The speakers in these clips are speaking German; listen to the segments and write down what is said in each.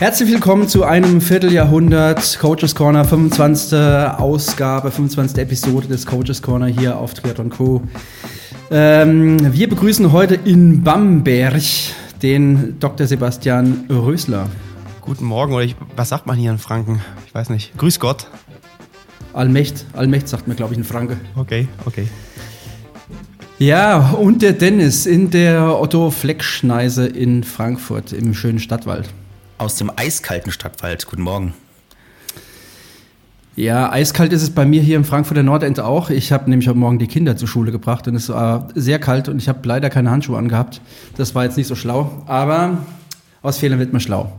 Herzlich willkommen zu einem Vierteljahrhundert Coaches Corner, 25. Ausgabe, 25. Episode des Coaches Corner hier auf Triathlon Co. Ähm, wir begrüßen heute in Bamberg den Dr. Sebastian Rösler. Guten Morgen, oder ich, was sagt man hier in Franken? Ich weiß nicht. Grüß Gott. Allmächt, Allmächt sagt man, glaube ich, in Franke. Okay, okay. Ja, und der Dennis in der Otto Fleck-Schneise in Frankfurt im schönen Stadtwald. Aus dem eiskalten Stadtwald. Guten Morgen. Ja, eiskalt ist es bei mir hier im Frankfurter Nordend auch. Ich habe nämlich heute Morgen die Kinder zur Schule gebracht und es war sehr kalt und ich habe leider keine Handschuhe angehabt. Das war jetzt nicht so schlau, aber aus Fehlern wird man schlau.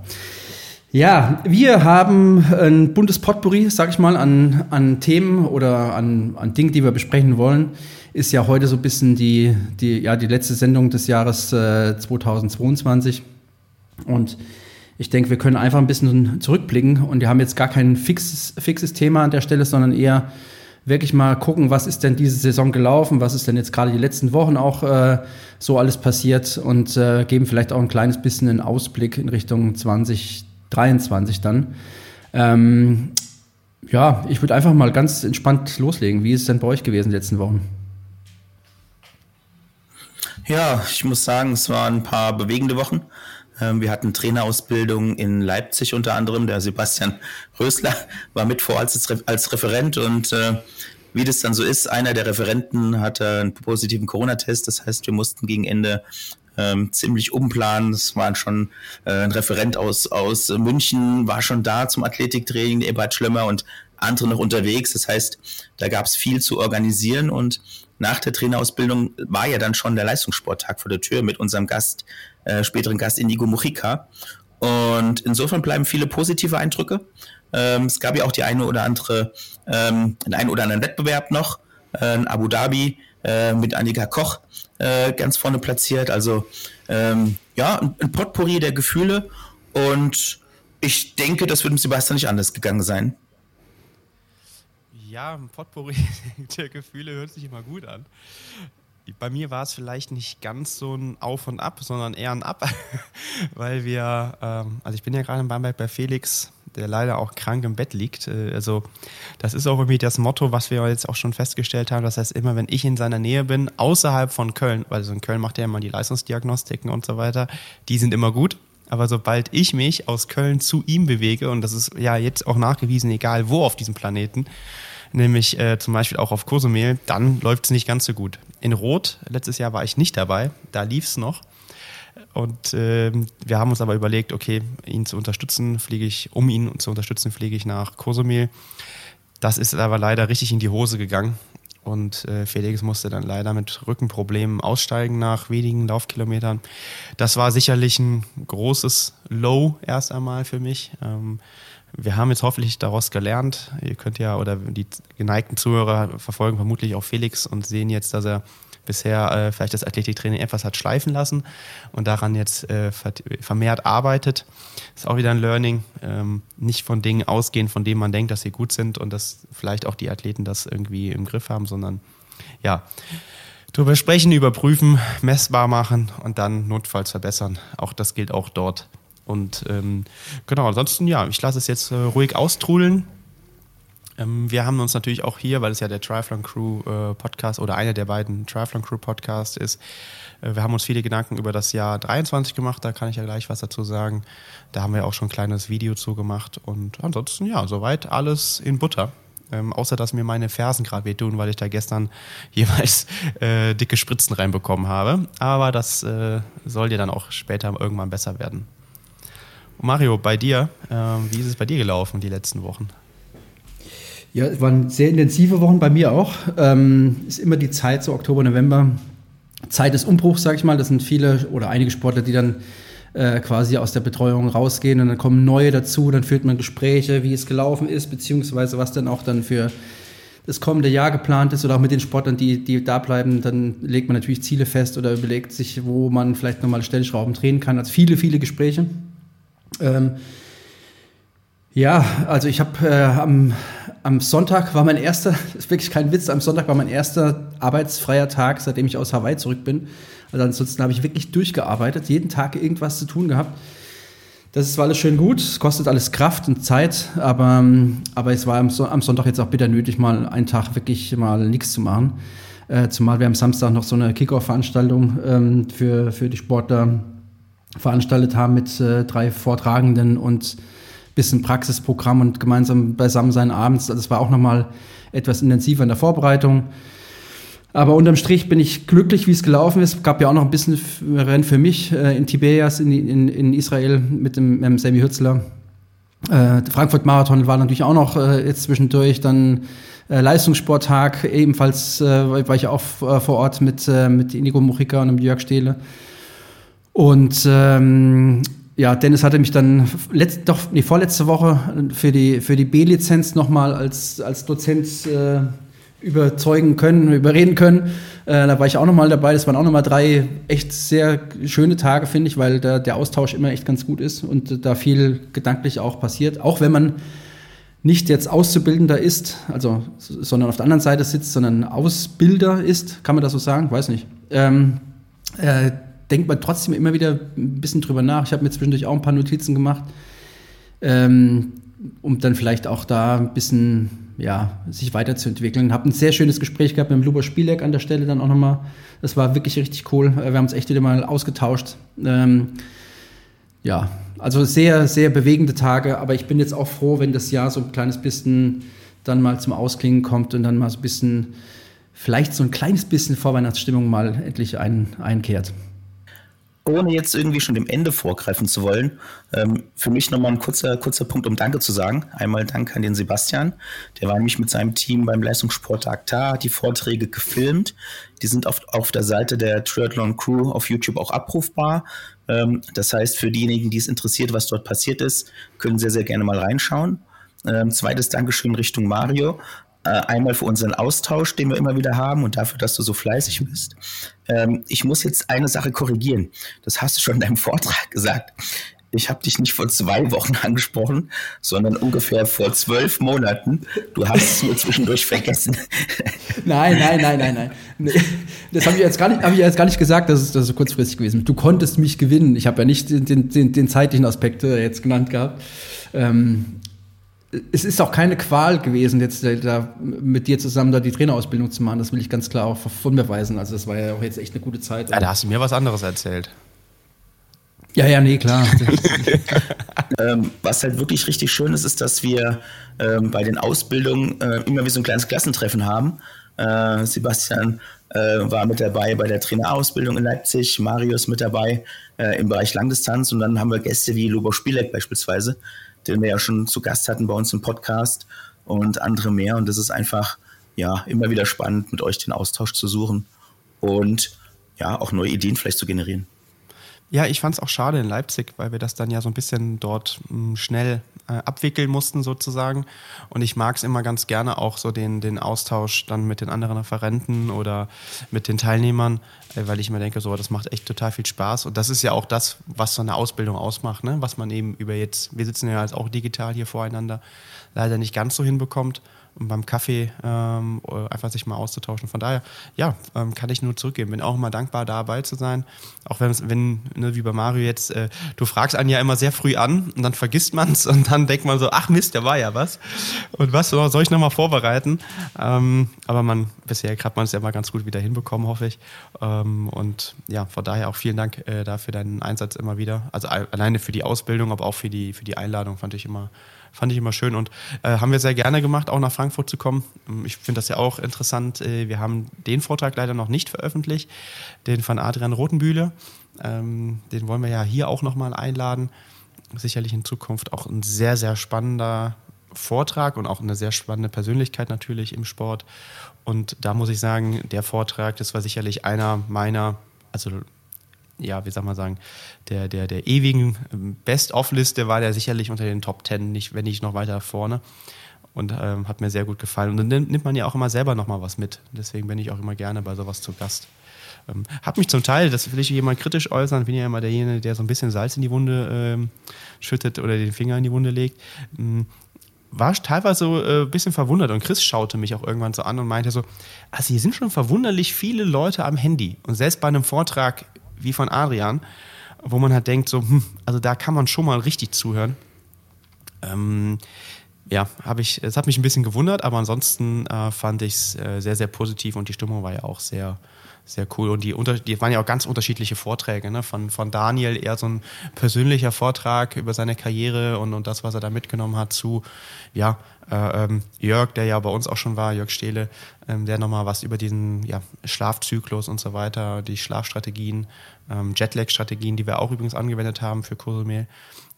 Ja, wir haben ein buntes Potpourri, sag ich mal, an, an Themen oder an, an Dingen, die wir besprechen wollen ist ja heute so ein bisschen die, die, ja, die letzte Sendung des Jahres äh, 2022. Und ich denke, wir können einfach ein bisschen zurückblicken und wir haben jetzt gar kein fixes, fixes Thema an der Stelle, sondern eher wirklich mal gucken, was ist denn diese Saison gelaufen, was ist denn jetzt gerade die letzten Wochen auch äh, so alles passiert und äh, geben vielleicht auch ein kleines bisschen einen Ausblick in Richtung 2023 dann. Ähm, ja, ich würde einfach mal ganz entspannt loslegen. Wie ist es denn bei euch gewesen die letzten Wochen? Ja, ich muss sagen, es waren ein paar bewegende Wochen. Ähm, wir hatten Trainerausbildung in Leipzig unter anderem. Der Sebastian Rösler war mit vor als, als Referent und äh, wie das dann so ist, einer der Referenten hatte einen positiven Corona-Test. Das heißt, wir mussten gegen Ende ähm, ziemlich umplanen. Es war schon äh, ein Referent aus, aus München, war schon da zum Athletiktraining, der Eberhard Schlömmer und andere noch unterwegs. Das heißt, da gab es viel zu organisieren und nach der Trainerausbildung war ja dann schon der Leistungssporttag vor der Tür mit unserem Gast, äh, späteren Gast Indigo Mujica. Und insofern bleiben viele positive Eindrücke. Ähm, es gab ja auch die eine oder andere, ähm, den einen oder anderen Wettbewerb noch, äh, in Abu Dhabi äh, mit Annika Koch äh, ganz vorne platziert. Also ähm, ja, ein, ein Potpourri der Gefühle und ich denke, das wird dem Sebastian nicht anders gegangen sein ja, ein Potpourri der Gefühle hört sich immer gut an. Bei mir war es vielleicht nicht ganz so ein Auf und Ab, sondern eher ein Ab, weil wir, ähm, also ich bin ja gerade in Bamberg bei Felix, der leider auch krank im Bett liegt. Äh, also das ist auch irgendwie das Motto, was wir jetzt auch schon festgestellt haben. Das heißt, immer wenn ich in seiner Nähe bin, außerhalb von Köln, weil so in Köln macht er ja immer die Leistungsdiagnostiken und so weiter, die sind immer gut. Aber sobald ich mich aus Köln zu ihm bewege, und das ist ja jetzt auch nachgewiesen, egal wo auf diesem Planeten, nämlich äh, zum Beispiel auch auf Kosumel, dann läuft es nicht ganz so gut. In Rot, letztes Jahr war ich nicht dabei, da lief es noch. Und äh, wir haben uns aber überlegt, okay, ihn zu unterstützen, fliege ich, um ihn zu unterstützen, fliege ich nach Kosumel. Das ist aber leider richtig in die Hose gegangen. Und äh, Felix musste dann leider mit Rückenproblemen aussteigen nach wenigen Laufkilometern. Das war sicherlich ein großes Low erst einmal für mich. Ähm, wir haben jetzt hoffentlich daraus gelernt. Ihr könnt ja, oder die geneigten Zuhörer verfolgen vermutlich auch Felix und sehen jetzt, dass er bisher äh, vielleicht das Athletiktraining etwas hat schleifen lassen und daran jetzt äh, vermehrt arbeitet. Ist auch wieder ein Learning. Ähm, nicht von Dingen ausgehen, von denen man denkt, dass sie gut sind und dass vielleicht auch die Athleten das irgendwie im Griff haben, sondern ja, drüber sprechen, überprüfen, messbar machen und dann notfalls verbessern. Auch das gilt auch dort. Und ähm, genau, ansonsten ja, ich lasse es jetzt äh, ruhig austrudeln. Ähm, wir haben uns natürlich auch hier, weil es ja der Triathlon Crew äh, Podcast oder einer der beiden Triathlon Crew Podcasts ist, äh, wir haben uns viele Gedanken über das Jahr 23 gemacht, da kann ich ja gleich was dazu sagen. Da haben wir auch schon ein kleines Video zu gemacht und ansonsten ja, soweit alles in Butter. Ähm, außer dass mir meine Fersen gerade wehtun, weil ich da gestern jeweils äh, dicke Spritzen reinbekommen habe. Aber das äh, soll dir dann auch später irgendwann besser werden. Mario, bei dir, äh, wie ist es bei dir gelaufen die letzten Wochen? Ja, es waren sehr intensive Wochen bei mir auch. Ähm, ist immer die Zeit, so Oktober, November, Zeit des Umbruchs, sag ich mal. Das sind viele oder einige Sportler, die dann äh, quasi aus der Betreuung rausgehen und dann kommen neue dazu, dann führt man Gespräche, wie es gelaufen ist, beziehungsweise was dann auch dann für das kommende Jahr geplant ist oder auch mit den Sportlern, die, die da bleiben, dann legt man natürlich Ziele fest oder überlegt sich, wo man vielleicht nochmal Stellschrauben drehen kann. Also viele, viele Gespräche. Ähm, ja, also ich habe äh, am, am Sonntag war mein erster, ist wirklich kein Witz, am Sonntag war mein erster arbeitsfreier Tag, seitdem ich aus Hawaii zurück bin. Also ansonsten habe ich wirklich durchgearbeitet, jeden Tag irgendwas zu tun gehabt. Das zwar alles schön gut, es kostet alles Kraft und Zeit, aber, aber es war am, Sonntag jetzt auch bitter nötig, mal einen Tag wirklich mal nichts zu machen. Äh, zumal wir am Samstag noch so eine Kickoff-Veranstaltung ähm, für, für die Sportler veranstaltet haben mit äh, drei Vortragenden und bisschen Praxisprogramm und gemeinsam beisammen sein abends. Also es war auch nochmal etwas intensiver in der Vorbereitung. Aber unterm Strich bin ich glücklich, wie es gelaufen ist. Gab ja auch noch ein bisschen Rennen für mich äh, in Tiberias in, in, in Israel mit dem, dem Sammy Hützler. Äh, Frankfurt Marathon war natürlich auch noch äh, jetzt zwischendurch. Dann äh, Leistungssporttag, ebenfalls äh, war ich auch äh, vor Ort mit, äh, mit Inigo Mujica und Jörg Stehle. Und ähm, ja, Dennis hatte mich dann letzt, doch, nee, vorletzte Woche für die, für die B-Lizenz nochmal als, als Dozent äh, überzeugen können, überreden können. Äh, da war ich auch nochmal dabei. Das waren auch nochmal drei echt sehr schöne Tage, finde ich, weil da der Austausch immer echt ganz gut ist und da viel gedanklich auch passiert. Auch wenn man nicht jetzt Auszubildender ist, also, sondern auf der anderen Seite sitzt, sondern Ausbilder ist, kann man das so sagen? Weiß nicht. Ähm, äh, denkt man trotzdem immer wieder ein bisschen drüber nach. Ich habe mir zwischendurch auch ein paar Notizen gemacht, ähm, um dann vielleicht auch da ein bisschen ja, sich weiterzuentwickeln. Habe ein sehr schönes Gespräch gehabt mit dem Luber Spielek an der Stelle dann auch nochmal. Das war wirklich richtig cool. Äh, wir haben uns echt wieder mal ausgetauscht. Ähm, ja, also sehr, sehr bewegende Tage, aber ich bin jetzt auch froh, wenn das Jahr so ein kleines bisschen dann mal zum Ausklingen kommt und dann mal so ein bisschen, vielleicht so ein kleines bisschen Vorweihnachtsstimmung mal endlich ein, einkehrt ohne jetzt irgendwie schon dem Ende vorgreifen zu wollen, ähm, für mich nochmal ein kurzer, kurzer Punkt, um Danke zu sagen. Einmal Danke an den Sebastian. Der war nämlich mit seinem Team beim Leistungssporttag da, hat die Vorträge gefilmt. Die sind auf, auf der Seite der Triathlon Crew auf YouTube auch abrufbar. Ähm, das heißt, für diejenigen, die es interessiert, was dort passiert ist, können sehr, sehr gerne mal reinschauen. Ähm, zweites Dankeschön Richtung Mario. Äh, einmal für unseren Austausch, den wir immer wieder haben und dafür, dass du so fleißig bist. Ähm, ich muss jetzt eine Sache korrigieren. Das hast du schon in deinem Vortrag gesagt. Ich habe dich nicht vor zwei Wochen angesprochen, sondern ungefähr vor zwölf Monaten. Du hast es nur zwischendurch vergessen. Nein, nein, nein, nein, nein. Das habe ich jetzt gar nicht, ich jetzt gar nicht gesagt, dass es das so kurzfristig gewesen. Du konntest mich gewinnen. Ich habe ja nicht den, den, den, zeitlichen Aspekt jetzt genannt gehabt. Ähm, es ist auch keine Qual gewesen, jetzt da mit dir zusammen da die Trainerausbildung zu machen. Das will ich ganz klar auch von mir weisen. Also das war ja auch jetzt echt eine gute Zeit. Ja, da hast du mir was anderes erzählt. Ja, ja, nee, klar. ähm, was halt wirklich richtig schön ist, ist, dass wir ähm, bei den Ausbildungen äh, immer wie so ein kleines Klassentreffen haben. Äh, Sebastian äh, war mit dabei bei der Trainerausbildung in Leipzig, Marius mit dabei äh, im Bereich Langdistanz und dann haben wir Gäste wie Lubo Spielek beispielsweise, den wir ja schon zu Gast hatten bei uns im Podcast und andere mehr. Und das ist einfach ja immer wieder spannend, mit euch den Austausch zu suchen und ja auch neue Ideen vielleicht zu generieren. Ja, ich fand es auch schade in Leipzig, weil wir das dann ja so ein bisschen dort hm, schnell abwickeln mussten sozusagen. Und ich mag es immer ganz gerne auch so den, den Austausch dann mit den anderen Referenten oder mit den Teilnehmern, äh, weil ich mir denke, so, das macht echt total viel Spaß. Und das ist ja auch das, was so eine Ausbildung ausmacht, ne? was man eben über jetzt, wir sitzen ja jetzt auch digital hier voreinander, leider nicht ganz so hinbekommt und beim Kaffee ähm, einfach sich mal auszutauschen. Von daher, ja, ähm, kann ich nur zurückgeben. Bin auch immer dankbar, dabei zu sein. Auch wenn, wenn ne, wie bei Mario jetzt, äh, du fragst einen ja immer sehr früh an und dann vergisst man es und dann denkt man so, ach Mist, da war ja was. Und was soll ich nochmal vorbereiten? Ähm, aber man, bisher hat man es ja mal ganz gut wieder hinbekommen, hoffe ich. Ähm, und ja, von daher auch vielen Dank äh, dafür deinen Einsatz immer wieder. Also alleine für die Ausbildung, aber auch für die, für die Einladung fand ich immer fand ich immer schön und äh, haben wir sehr gerne gemacht, auch nach Frankfurt zu kommen. Ich finde das ja auch interessant. Äh, wir haben den Vortrag leider noch nicht veröffentlicht, den von Adrian Rotenbühle. Ähm, den wollen wir ja hier auch nochmal einladen. Sicherlich in Zukunft auch ein sehr, sehr spannender Vortrag und auch eine sehr spannende Persönlichkeit natürlich im Sport. Und da muss ich sagen, der Vortrag, das war sicherlich einer meiner, also ja, wie soll man sagen, der, der, der ewigen Best-of-Liste war der sicherlich unter den Top Ten, nicht, wenn nicht noch weiter vorne. Und ähm, hat mir sehr gut gefallen. Und dann nimmt man ja auch immer selber nochmal was mit. Deswegen bin ich auch immer gerne bei sowas zu Gast. Ähm, hab mich zum Teil, das will ich jemand kritisch äußern, bin ja immer derjenige, der so ein bisschen Salz in die Wunde ähm, schüttet oder den Finger in die Wunde legt. Ähm, war teilweise so äh, ein bisschen verwundert und Chris schaute mich auch irgendwann so an und meinte so, also hier sind schon verwunderlich viele Leute am Handy und selbst bei einem Vortrag wie von Adrian. wo man halt denkt, so, hm, also da kann man schon mal richtig zuhören. Ähm, ja, habe ich, es hat mich ein bisschen gewundert, aber ansonsten äh, fand ich es äh, sehr, sehr positiv und die Stimmung war ja auch sehr, sehr cool. Und die, die waren ja auch ganz unterschiedliche Vorträge. Ne? Von, von Daniel eher so ein persönlicher Vortrag über seine Karriere und, und das, was er da mitgenommen hat, zu ja, äh, ähm, Jörg, der ja bei uns auch schon war, Jörg Stehle, ähm, der nochmal was über diesen ja, Schlafzyklus und so weiter, die Schlafstrategien, ähm, Jetlag-Strategien, die wir auch übrigens angewendet haben für Kurselmehl.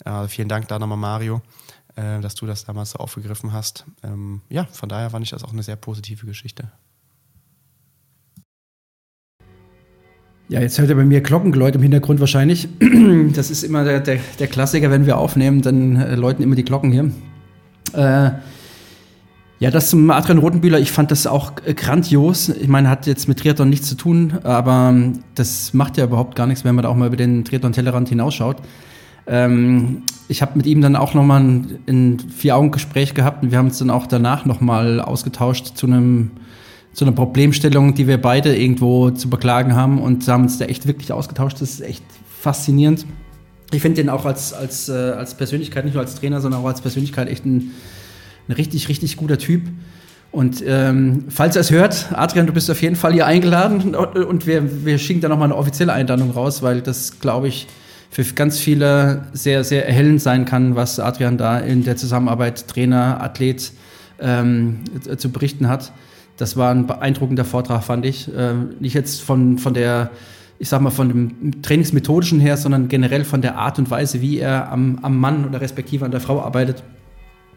Äh, vielen Dank da nochmal, Mario äh, dass du das damals so aufgegriffen hast. Ähm, ja, von daher fand ich das auch eine sehr positive Geschichte. Ja, jetzt hört ihr bei mir Glockengeläut im Hintergrund wahrscheinlich. Das ist immer der, der, der Klassiker, wenn wir aufnehmen, dann äh, läuten immer die Glocken hier. Äh, ja, das zum Adrian Rotenbühler, ich fand das auch äh, grandios. Ich meine, hat jetzt mit Triathlon nichts zu tun, aber ähm, das macht ja überhaupt gar nichts, wenn man da auch mal über den Triathlon-Tellerrand hinausschaut. Ähm, ich habe mit ihm dann auch nochmal ein, ein Vier-Augen-Gespräch gehabt und wir haben uns dann auch danach nochmal ausgetauscht zu einem zu einer Problemstellung, die wir beide irgendwo zu beklagen haben und haben uns da echt wirklich ausgetauscht. Das ist echt faszinierend. Ich finde den auch als, als, äh, als Persönlichkeit, nicht nur als Trainer, sondern auch als Persönlichkeit echt ein, ein richtig, richtig guter Typ. Und ähm, falls er es hört, Adrian, du bist auf jeden Fall hier eingeladen und wir, wir schicken da nochmal eine offizielle Einladung raus, weil das, glaube ich, für ganz viele sehr, sehr erhellend sein kann, was Adrian da in der Zusammenarbeit Trainer, Athlet ähm, zu berichten hat. Das war ein beeindruckender Vortrag, fand ich. Ähm, nicht jetzt von, von der, ich sag mal, von dem Trainingsmethodischen her, sondern generell von der Art und Weise, wie er am, am Mann oder respektive an der Frau arbeitet.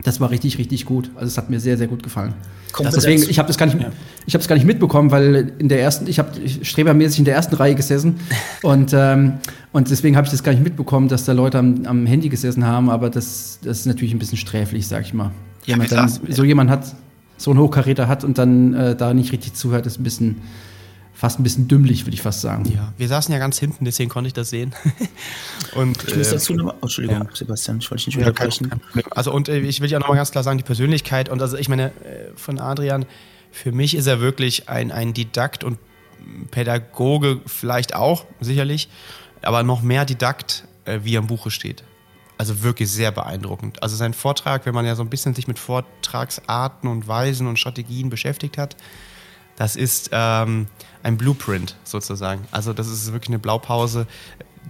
Das war richtig, richtig gut. Also es hat mir sehr, sehr gut gefallen. Deswegen, ich habe das gar nicht, ja. ich habe es gar nicht mitbekommen, weil in der ersten, ich habe strebermäßig in der ersten Reihe gesessen und ähm, und deswegen habe ich das gar nicht mitbekommen, dass da Leute am, am Handy gesessen haben. Aber das, das ist natürlich ein bisschen sträflich, sag ich mal. Ja, jemand dann, so jemand hat, so einen Hochkaräter hat und dann äh, da nicht richtig zuhört, ist ein bisschen fast ein bisschen dümmlich, würde ich fast sagen. Ja, wir saßen ja ganz hinten, deswegen konnte ich das sehen. und, ich muss äh, dazu nochmal, oh, Entschuldigung, ja. Sebastian, ich wollte dich nicht unterbrechen. also und äh, ich will ja nochmal ganz klar sagen, die Persönlichkeit und also ich meine, äh, von Adrian, für mich ist er wirklich ein, ein Didakt und Pädagoge vielleicht auch, sicherlich, aber noch mehr Didakt, äh, wie er im Buche steht. Also wirklich sehr beeindruckend. Also sein Vortrag, wenn man ja so ein bisschen sich mit Vortragsarten und Weisen und Strategien beschäftigt hat, das ist ähm, ein Blueprint sozusagen. Also das ist wirklich eine Blaupause,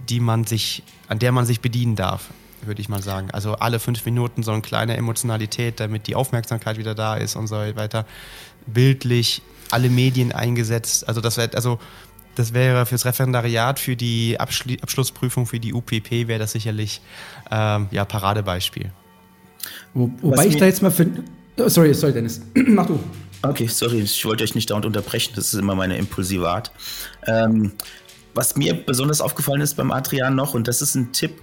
die man sich, an der man sich bedienen darf, würde ich mal sagen. Also alle fünf Minuten so eine kleine Emotionalität, damit die Aufmerksamkeit wieder da ist und so weiter. Bildlich, alle Medien eingesetzt. Also das wäre, also das wäre fürs Referendariat, für die Abschli Abschlussprüfung, für die UPP wäre das sicherlich ähm, ja Paradebeispiel. Wo, wobei ich da jetzt mal für. Oh, sorry, sorry, Dennis. Mach du. Okay, sorry, ich wollte euch nicht dauernd unterbrechen, das ist immer meine impulsive Art. Ähm, was mir besonders aufgefallen ist beim Adrian noch, und das ist ein Tipp,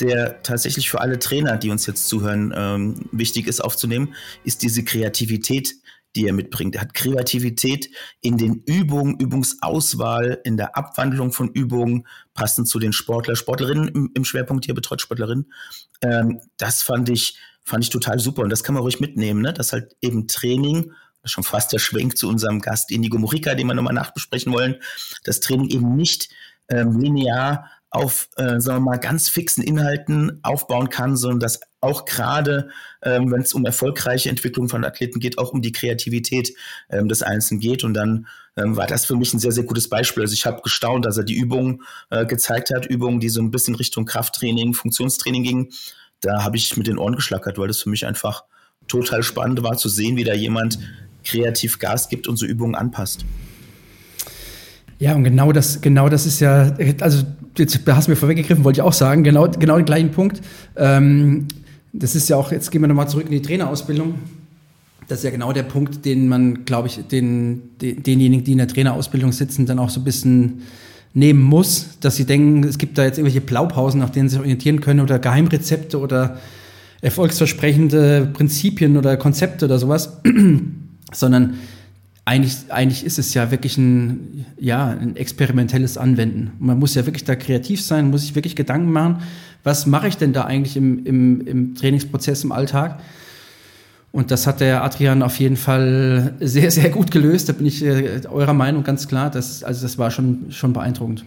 der tatsächlich für alle Trainer, die uns jetzt zuhören, ähm, wichtig ist aufzunehmen, ist diese Kreativität, die er mitbringt. Er hat Kreativität in den Übungen, Übungsauswahl, in der Abwandlung von Übungen, passend zu den Sportler, Sportlerinnen im, im Schwerpunkt hier betreut Sportlerinnen. Ähm, das fand ich, fand ich total super und das kann man ruhig mitnehmen, ne? dass halt eben Training schon fast der Schwenk zu unserem Gast Inigo Murica, den wir nochmal nachbesprechen wollen, das Training eben nicht ähm, linear auf, äh, sagen wir mal, ganz fixen Inhalten aufbauen kann, sondern dass auch gerade, ähm, wenn es um erfolgreiche Entwicklung von Athleten geht, auch um die Kreativität ähm, des Einzelnen geht. Und dann ähm, war das für mich ein sehr, sehr gutes Beispiel. Also ich habe gestaunt, dass er die Übungen äh, gezeigt hat, Übungen, die so ein bisschen Richtung Krafttraining, Funktionstraining gingen. Da habe ich mit den Ohren geschlackert, weil das für mich einfach total spannend war zu sehen, wie da jemand kreativ Gas gibt und so Übungen anpasst. Ja, und genau das, genau das ist ja, also jetzt hast du mir vorweggegriffen, wollte ich auch sagen, genau, genau den gleichen Punkt. Ähm, das ist ja auch, jetzt gehen wir nochmal zurück in die Trainerausbildung. Das ist ja genau der Punkt, den man, glaube ich, den, den, denjenigen, die in der Trainerausbildung sitzen, dann auch so ein bisschen nehmen muss, dass sie denken, es gibt da jetzt irgendwelche Blaupausen, nach denen sie sich orientieren können oder Geheimrezepte oder erfolgsversprechende Prinzipien oder Konzepte oder sowas sondern eigentlich, eigentlich ist es ja wirklich ein, ja, ein experimentelles Anwenden. Man muss ja wirklich da kreativ sein, muss sich wirklich Gedanken machen, was mache ich denn da eigentlich im, im, im Trainingsprozess im Alltag? Und das hat der Adrian auf jeden Fall sehr, sehr gut gelöst. Da bin ich äh, eurer Meinung ganz klar. Das, also das war schon, schon beeindruckend.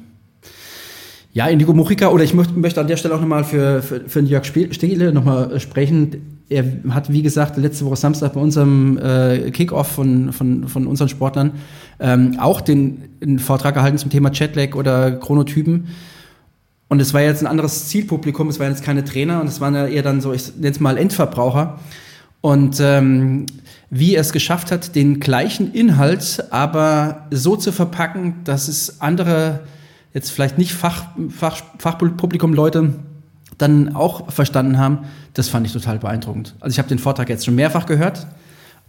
Ja, Indigo Mujica, oder ich möchte, möchte an der Stelle auch nochmal für, für, für Jörg Stehle nochmal sprechen. Er hat, wie gesagt, letzte Woche Samstag bei unserem äh, Kickoff von, von, von unseren Sportlern ähm, auch den, den Vortrag gehalten zum Thema Chatlag oder Chronotypen. Und es war jetzt ein anderes Zielpublikum, es waren jetzt keine Trainer und es waren ja eher dann so, ich nenne es mal Endverbraucher. Und ähm, wie er es geschafft hat, den gleichen Inhalt aber so zu verpacken, dass es andere, jetzt vielleicht nicht Fach, Fach, Fachpublikum Leute dann auch verstanden haben, das fand ich total beeindruckend. Also ich habe den Vortrag jetzt schon mehrfach gehört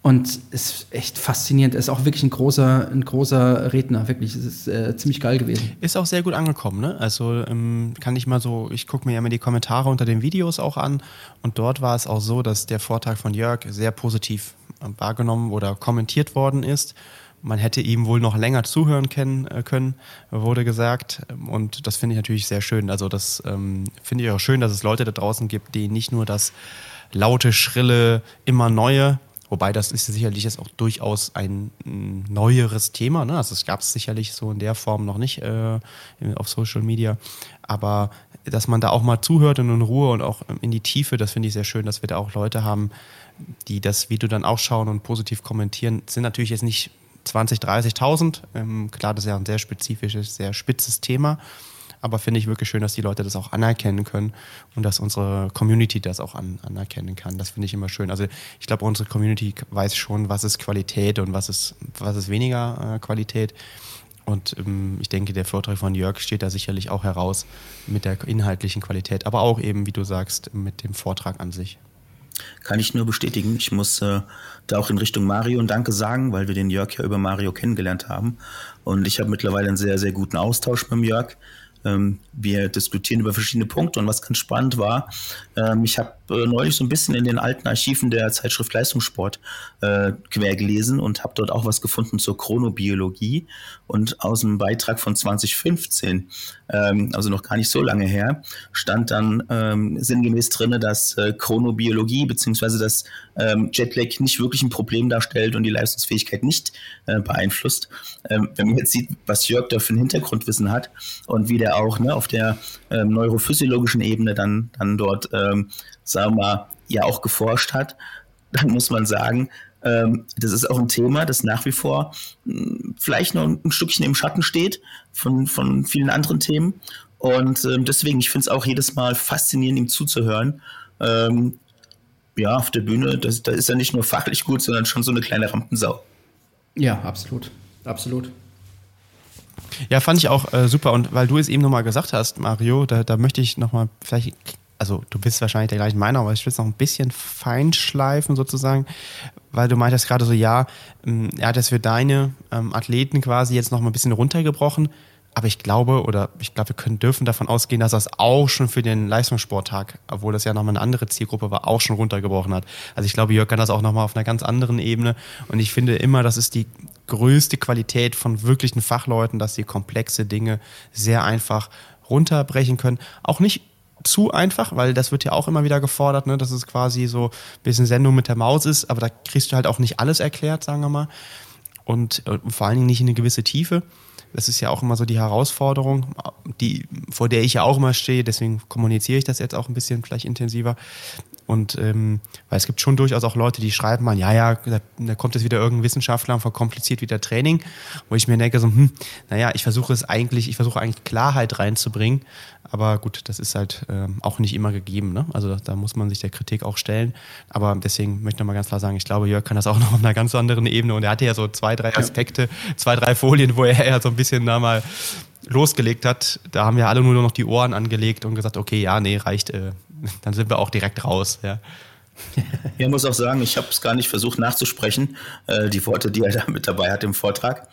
und es ist echt faszinierend. Er ist auch wirklich ein großer, ein großer Redner, wirklich. Es ist äh, ziemlich geil gewesen. Ist auch sehr gut angekommen, ne? Also ähm, kann ich mal so, ich gucke mir ja immer die Kommentare unter den Videos auch an und dort war es auch so, dass der Vortrag von Jörg sehr positiv wahrgenommen oder kommentiert worden ist. Man hätte ihm wohl noch länger zuhören können, äh, können wurde gesagt. Und das finde ich natürlich sehr schön. Also das ähm, finde ich auch schön, dass es Leute da draußen gibt, die nicht nur das laute, schrille, immer neue Wobei das ist sicherlich jetzt auch durchaus ein neueres Thema. Ne? Also es gab es sicherlich so in der Form noch nicht äh, auf Social Media. Aber dass man da auch mal zuhört und in Ruhe und auch in die Tiefe, das finde ich sehr schön, dass wir da auch Leute haben, die das Video dann auch schauen und positiv kommentieren. Sind natürlich jetzt nicht 20, 30.000. Ähm, klar, das ist ja ein sehr spezifisches, sehr spitzes Thema aber finde ich wirklich schön, dass die Leute das auch anerkennen können und dass unsere Community das auch an, anerkennen kann. Das finde ich immer schön. Also ich glaube, unsere Community weiß schon, was ist Qualität und was ist, was ist weniger äh, Qualität. Und ähm, ich denke, der Vortrag von Jörg steht da sicherlich auch heraus mit der inhaltlichen Qualität, aber auch eben, wie du sagst, mit dem Vortrag an sich. Kann ich nur bestätigen. Ich muss äh, da auch in Richtung Mario ein Danke sagen, weil wir den Jörg ja über Mario kennengelernt haben. Und ich habe mittlerweile einen sehr, sehr guten Austausch mit dem Jörg. Ähm, wir diskutieren über verschiedene Punkte und was ganz spannend war, ähm, ich habe äh, neulich so ein bisschen in den alten Archiven der Zeitschrift Leistungssport äh, quer gelesen und habe dort auch was gefunden zur Chronobiologie und aus dem Beitrag von 2015, ähm, also noch gar nicht so lange her, stand dann ähm, sinngemäß drin, dass äh, Chronobiologie bzw. das ähm, Jetlag nicht wirklich ein Problem darstellt und die Leistungsfähigkeit nicht äh, beeinflusst. Ähm, wenn man jetzt sieht, was Jörg da für ein Hintergrundwissen hat und wie der auch ne, auf der ähm, neurophysiologischen Ebene dann, dann dort, ähm, sagen wir mal, ja auch geforscht hat, dann muss man sagen, ähm, das ist auch ein Thema, das nach wie vor mh, hm, vielleicht noch ein Stückchen im Schatten steht von, von vielen anderen Themen. Und ähm, deswegen, ich finde es auch jedes Mal faszinierend, ihm zuzuhören. Ähm, ja, auf der Bühne, das, da ist er nicht nur fachlich gut, sondern schon so eine kleine Rampensau. Ja, absolut. Absolut. Ja, fand ich auch äh, super. Und weil du es eben nochmal gesagt hast, Mario, da, da möchte ich nochmal vielleicht, also du bist wahrscheinlich der gleichen Meinung, aber ich will es noch ein bisschen feinschleifen sozusagen, weil du meintest gerade so, ja, ähm, er hat das für deine ähm, Athleten quasi jetzt nochmal ein bisschen runtergebrochen. Aber ich glaube, oder ich glaube, wir können, dürfen davon ausgehen, dass das auch schon für den Leistungssporttag, obwohl das ja nochmal eine andere Zielgruppe war, auch schon runtergebrochen hat. Also ich glaube, Jörg kann das auch nochmal auf einer ganz anderen Ebene. Und ich finde immer, das ist die größte Qualität von wirklichen Fachleuten, dass sie komplexe Dinge sehr einfach runterbrechen können. Auch nicht zu einfach, weil das wird ja auch immer wieder gefordert, ne, dass es quasi so ein bisschen Sendung mit der Maus ist, aber da kriegst du halt auch nicht alles erklärt, sagen wir mal. Und, und äh, vor allen Dingen nicht in eine gewisse Tiefe. Das ist ja auch immer so die Herausforderung, die, vor der ich ja auch immer stehe. Deswegen kommuniziere ich das jetzt auch ein bisschen vielleicht intensiver. Und ähm, weil es gibt schon durchaus auch Leute, die schreiben mal, ja, ja, da, da kommt jetzt wieder irgendein Wissenschaftler und verkompliziert wieder Training, wo ich mir denke, so, hm, naja, ich versuche es eigentlich, ich versuche eigentlich Klarheit reinzubringen, aber gut, das ist halt ähm, auch nicht immer gegeben. Ne? Also da, da, muss man sich der Kritik auch stellen. Aber deswegen möchte ich nochmal ganz klar sagen, ich glaube, Jörg kann das auch noch auf einer ganz anderen Ebene und er hatte ja so zwei, drei Aspekte, zwei, drei Folien, wo er ja so ein bisschen da mal losgelegt hat. Da haben wir alle nur noch die Ohren angelegt und gesagt, okay, ja, nee, reicht, äh, dann sind wir auch direkt raus. Ja. Ja, muss auch sagen, ich habe es gar nicht versucht nachzusprechen, äh, die Worte, die er da mit dabei hat im Vortrag.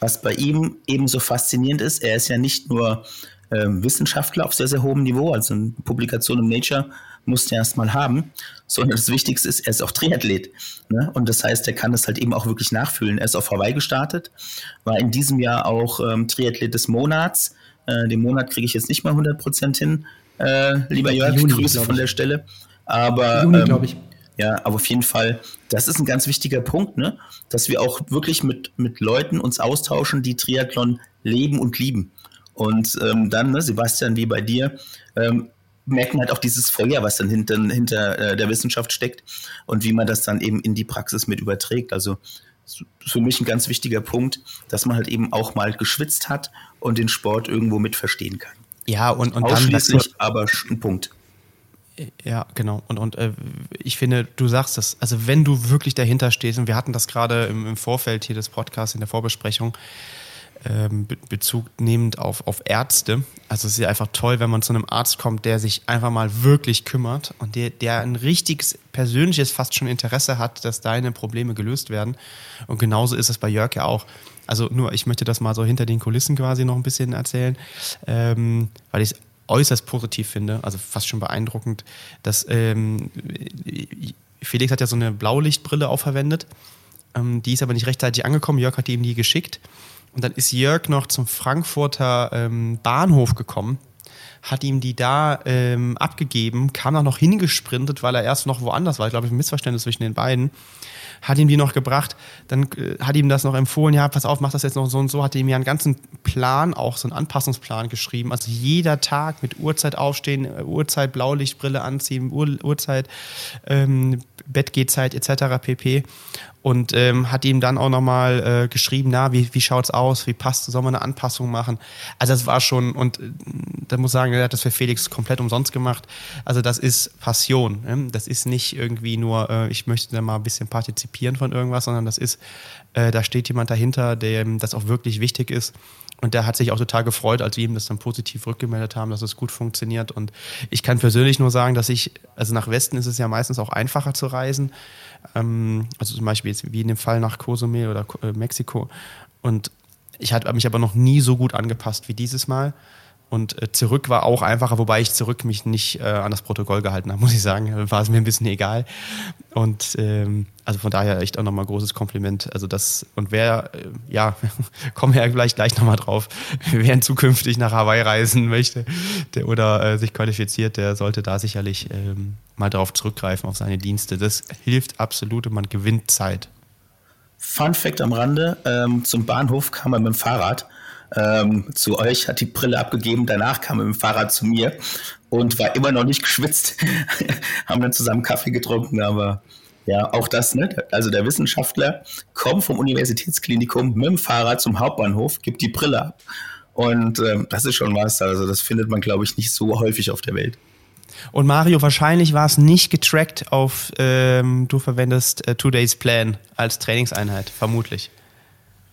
Was bei ihm ebenso faszinierend ist, er ist ja nicht nur äh, Wissenschaftler auf sehr, sehr hohem Niveau, also eine Publikation im Nature musste er erstmal haben, sondern das Wichtigste ist, er ist auch Triathlet. Ne? Und das heißt, er kann das halt eben auch wirklich nachfühlen. Er ist auf Hawaii gestartet, war in diesem Jahr auch ähm, Triathlet des Monats. Äh, den Monat kriege ich jetzt nicht mal 100% hin, äh, lieber Jörg, Juni, Grüße von der Stelle. Aber Juni, ähm, ich. Ja, aber auf jeden Fall, das ist ein ganz wichtiger Punkt, ne? dass wir auch wirklich mit, mit Leuten uns austauschen, die Triathlon leben und lieben. Und ähm, dann, ne, Sebastian, wie bei dir, ähm, merkt man halt auch dieses Feuer, was dann hinter, hinter äh, der Wissenschaft steckt und wie man das dann eben in die Praxis mit überträgt. Also für mich ein ganz wichtiger Punkt, dass man halt eben auch mal geschwitzt hat und den Sport irgendwo mit verstehen kann. Ja, und, und Ausschließlich, dann, aber ein Punkt. Ja, genau. Und, und äh, ich finde, du sagst es, also wenn du wirklich dahinter stehst, und wir hatten das gerade im, im Vorfeld hier des Podcasts in der Vorbesprechung, ähm, Bezug nehmend auf, auf Ärzte. Also es ist ja einfach toll, wenn man zu einem Arzt kommt, der sich einfach mal wirklich kümmert und der, der ein richtiges, persönliches fast schon Interesse hat, dass deine Probleme gelöst werden. Und genauso ist es bei Jörg ja auch. Also nur, ich möchte das mal so hinter den Kulissen quasi noch ein bisschen erzählen, ähm, weil ich es äußerst positiv finde, also fast schon beeindruckend, dass ähm, Felix hat ja so eine Blaulichtbrille auch verwendet. Ähm, die ist aber nicht rechtzeitig angekommen. Jörg hat ihm die geschickt. Und dann ist Jörg noch zum Frankfurter ähm, Bahnhof gekommen, hat ihm die da ähm, abgegeben, kam auch noch hingesprintet, weil er erst noch woanders war. Ich glaube, ein Missverständnis zwischen den beiden. Hat ihm die noch gebracht, dann äh, hat ihm das noch empfohlen, ja, pass auf, mach das jetzt noch so und so, hat ihm ja einen ganzen Plan, auch so einen Anpassungsplan geschrieben. Also jeder Tag mit Uhrzeit aufstehen, äh, Uhrzeit Blaulichtbrille anziehen, Uhr, Uhrzeit, ähm, Bettgehzeit etc. pp und ähm, hat ihm dann auch nochmal äh, geschrieben, na, wie, wie schaut's aus, wie passt, soll man eine Anpassung machen? Also das war schon, und äh, da muss ich sagen, er hat das für Felix komplett umsonst gemacht. Also das ist Passion. Ne? Das ist nicht irgendwie nur, äh, ich möchte da mal ein bisschen partizipieren von irgendwas, sondern das ist, äh, da steht jemand dahinter, dem das auch wirklich wichtig ist. Und der hat sich auch total gefreut, als wir ihm das dann positiv rückgemeldet haben, dass es gut funktioniert. Und ich kann persönlich nur sagen, dass ich, also nach Westen ist es ja meistens auch einfacher zu reisen. Ähm, also zum Beispiel jetzt wie in dem Fall nach Cozumel oder äh, Mexiko. Und ich hatte mich aber noch nie so gut angepasst wie dieses Mal. Und äh, zurück war auch einfacher, wobei ich zurück mich nicht äh, an das Protokoll gehalten habe, muss ich sagen. War es mir ein bisschen egal. Und ähm, also von daher echt auch nochmal großes Kompliment. Also das, und wer, äh, ja, kommen wir ja vielleicht gleich nochmal drauf, wer zukünftig nach Hawaii reisen möchte der, oder äh, sich qualifiziert, der sollte da sicherlich ähm, mal darauf zurückgreifen, auf seine Dienste. Das hilft absolut und man gewinnt Zeit. Fun Fact am Rande, ähm, zum Bahnhof kam er mit dem Fahrrad ähm, zu euch, hat die Brille abgegeben, danach kam er mit dem Fahrrad zu mir und war immer noch nicht geschwitzt. Haben dann zusammen Kaffee getrunken, aber ja, auch das, ne? Also der Wissenschaftler kommt vom Universitätsklinikum mit dem Fahrrad zum Hauptbahnhof, gibt die Brille ab. Und ähm, das ist schon was. Also das findet man, glaube ich, nicht so häufig auf der Welt. Und Mario, wahrscheinlich war es nicht getrackt auf, ähm, du verwendest äh, Two Days Plan als Trainingseinheit, vermutlich.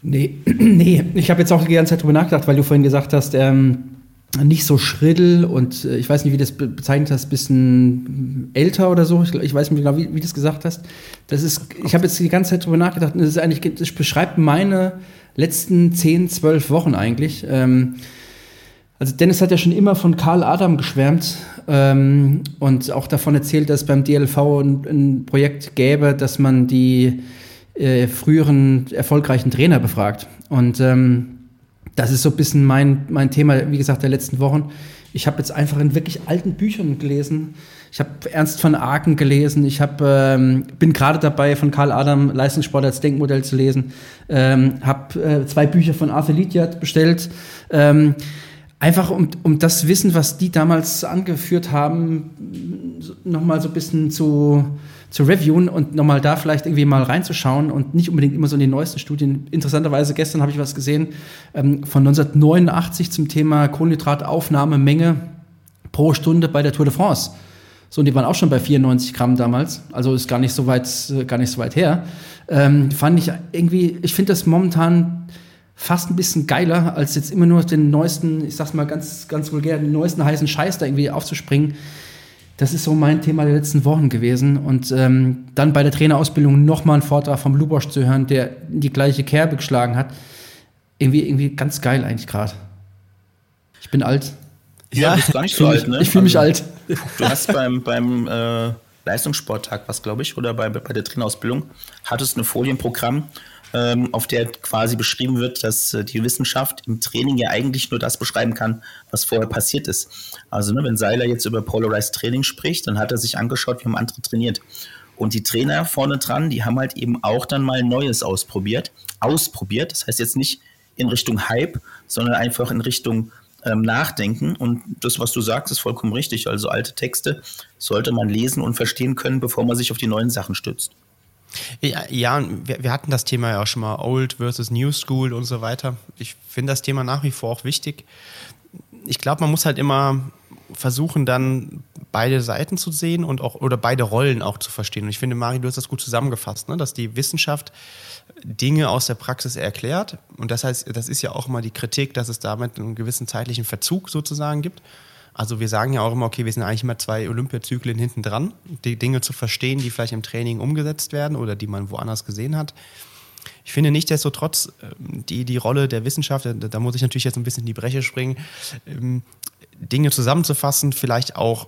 Nee, nee. ich habe jetzt auch die ganze Zeit drüber nachgedacht, weil du vorhin gesagt hast, ähm, nicht so schriddel und äh, ich weiß nicht, wie du das bezeichnet hast, bisschen älter oder so. Ich, ich weiß nicht genau, wie, wie du das gesagt hast. Das ist, ich habe jetzt die ganze Zeit drüber nachgedacht und das ist eigentlich, das beschreibt meine letzten 10, 12 Wochen eigentlich. Ähm, also Dennis hat ja schon immer von Karl Adam geschwärmt ähm, und auch davon erzählt, dass beim DLV ein, ein Projekt gäbe, dass man die äh, früheren erfolgreichen Trainer befragt. Und ähm, das ist so ein bisschen mein, mein Thema, wie gesagt, der letzten Wochen. Ich habe jetzt einfach in wirklich alten Büchern gelesen. Ich habe Ernst von Aken gelesen. Ich hab, ähm, bin gerade dabei, von Karl Adam Leistungssport als Denkmodell zu lesen. Ähm, habe äh, zwei Bücher von Arthur Lydiard bestellt. Ähm, einfach um, um das Wissen, was die damals angeführt haben, nochmal so ein bisschen zu zu reviewen und nochmal da vielleicht irgendwie mal reinzuschauen und nicht unbedingt immer so in die neuesten Studien. Interessanterweise, gestern habe ich was gesehen ähm, von 1989 zum Thema Kohlenhydrataufnahmemenge pro Stunde bei der Tour de France. So, und die waren auch schon bei 94 Gramm damals, also ist gar nicht so weit, äh, gar nicht so weit her. Ähm, fand ich irgendwie, ich finde das momentan fast ein bisschen geiler, als jetzt immer nur den neuesten, ich sag's mal ganz, ganz vulgär, den neuesten heißen Scheiß da irgendwie aufzuspringen. Das ist so mein Thema der letzten Wochen gewesen. Und ähm, dann bei der Trainerausbildung nochmal einen Vortrag vom Lubosch zu hören, der die gleiche Kerbe geschlagen hat. Irgendwie, irgendwie ganz geil eigentlich gerade. Ich bin alt. Ja, ja bist gar nicht so alt, ne? Ich fühle mich also, alt. Du hast beim, beim äh, Leistungssporttag was, glaube ich, oder bei, bei der Trainerausbildung, hattest ein Folienprogramm, ähm, auf der quasi beschrieben wird, dass äh, die Wissenschaft im Training ja eigentlich nur das beschreiben kann, was vorher passiert ist. Also ne, wenn Seiler jetzt über Polarized Training spricht, dann hat er sich angeschaut, wie haben andere trainiert. Und die Trainer vorne dran, die haben halt eben auch dann mal Neues ausprobiert. Ausprobiert, das heißt jetzt nicht in Richtung Hype, sondern einfach in Richtung ähm, nachdenken. Und das, was du sagst, ist vollkommen richtig. Also alte Texte sollte man lesen und verstehen können, bevor man sich auf die neuen Sachen stützt. Ja, wir, wir, hatten das Thema ja auch schon mal, Old versus New School und so weiter. Ich finde das Thema nach wie vor auch wichtig. Ich glaube, man muss halt immer versuchen, dann beide Seiten zu sehen und auch oder beide Rollen auch zu verstehen. Und ich finde, Mari, du hast das gut zusammengefasst, ne? dass die Wissenschaft Dinge aus der Praxis erklärt. Und das heißt, das ist ja auch immer die Kritik, dass es damit einen gewissen zeitlichen Verzug sozusagen gibt. Also wir sagen ja auch immer, okay, wir sind eigentlich immer zwei Olympiazyklen hinten dran, die Dinge zu verstehen, die vielleicht im Training umgesetzt werden oder die man woanders gesehen hat. Ich finde nichtsdestotrotz ähm, die, die Rolle der Wissenschaft, da muss ich natürlich jetzt ein bisschen in die Breche springen, ähm, Dinge zusammenzufassen, vielleicht auch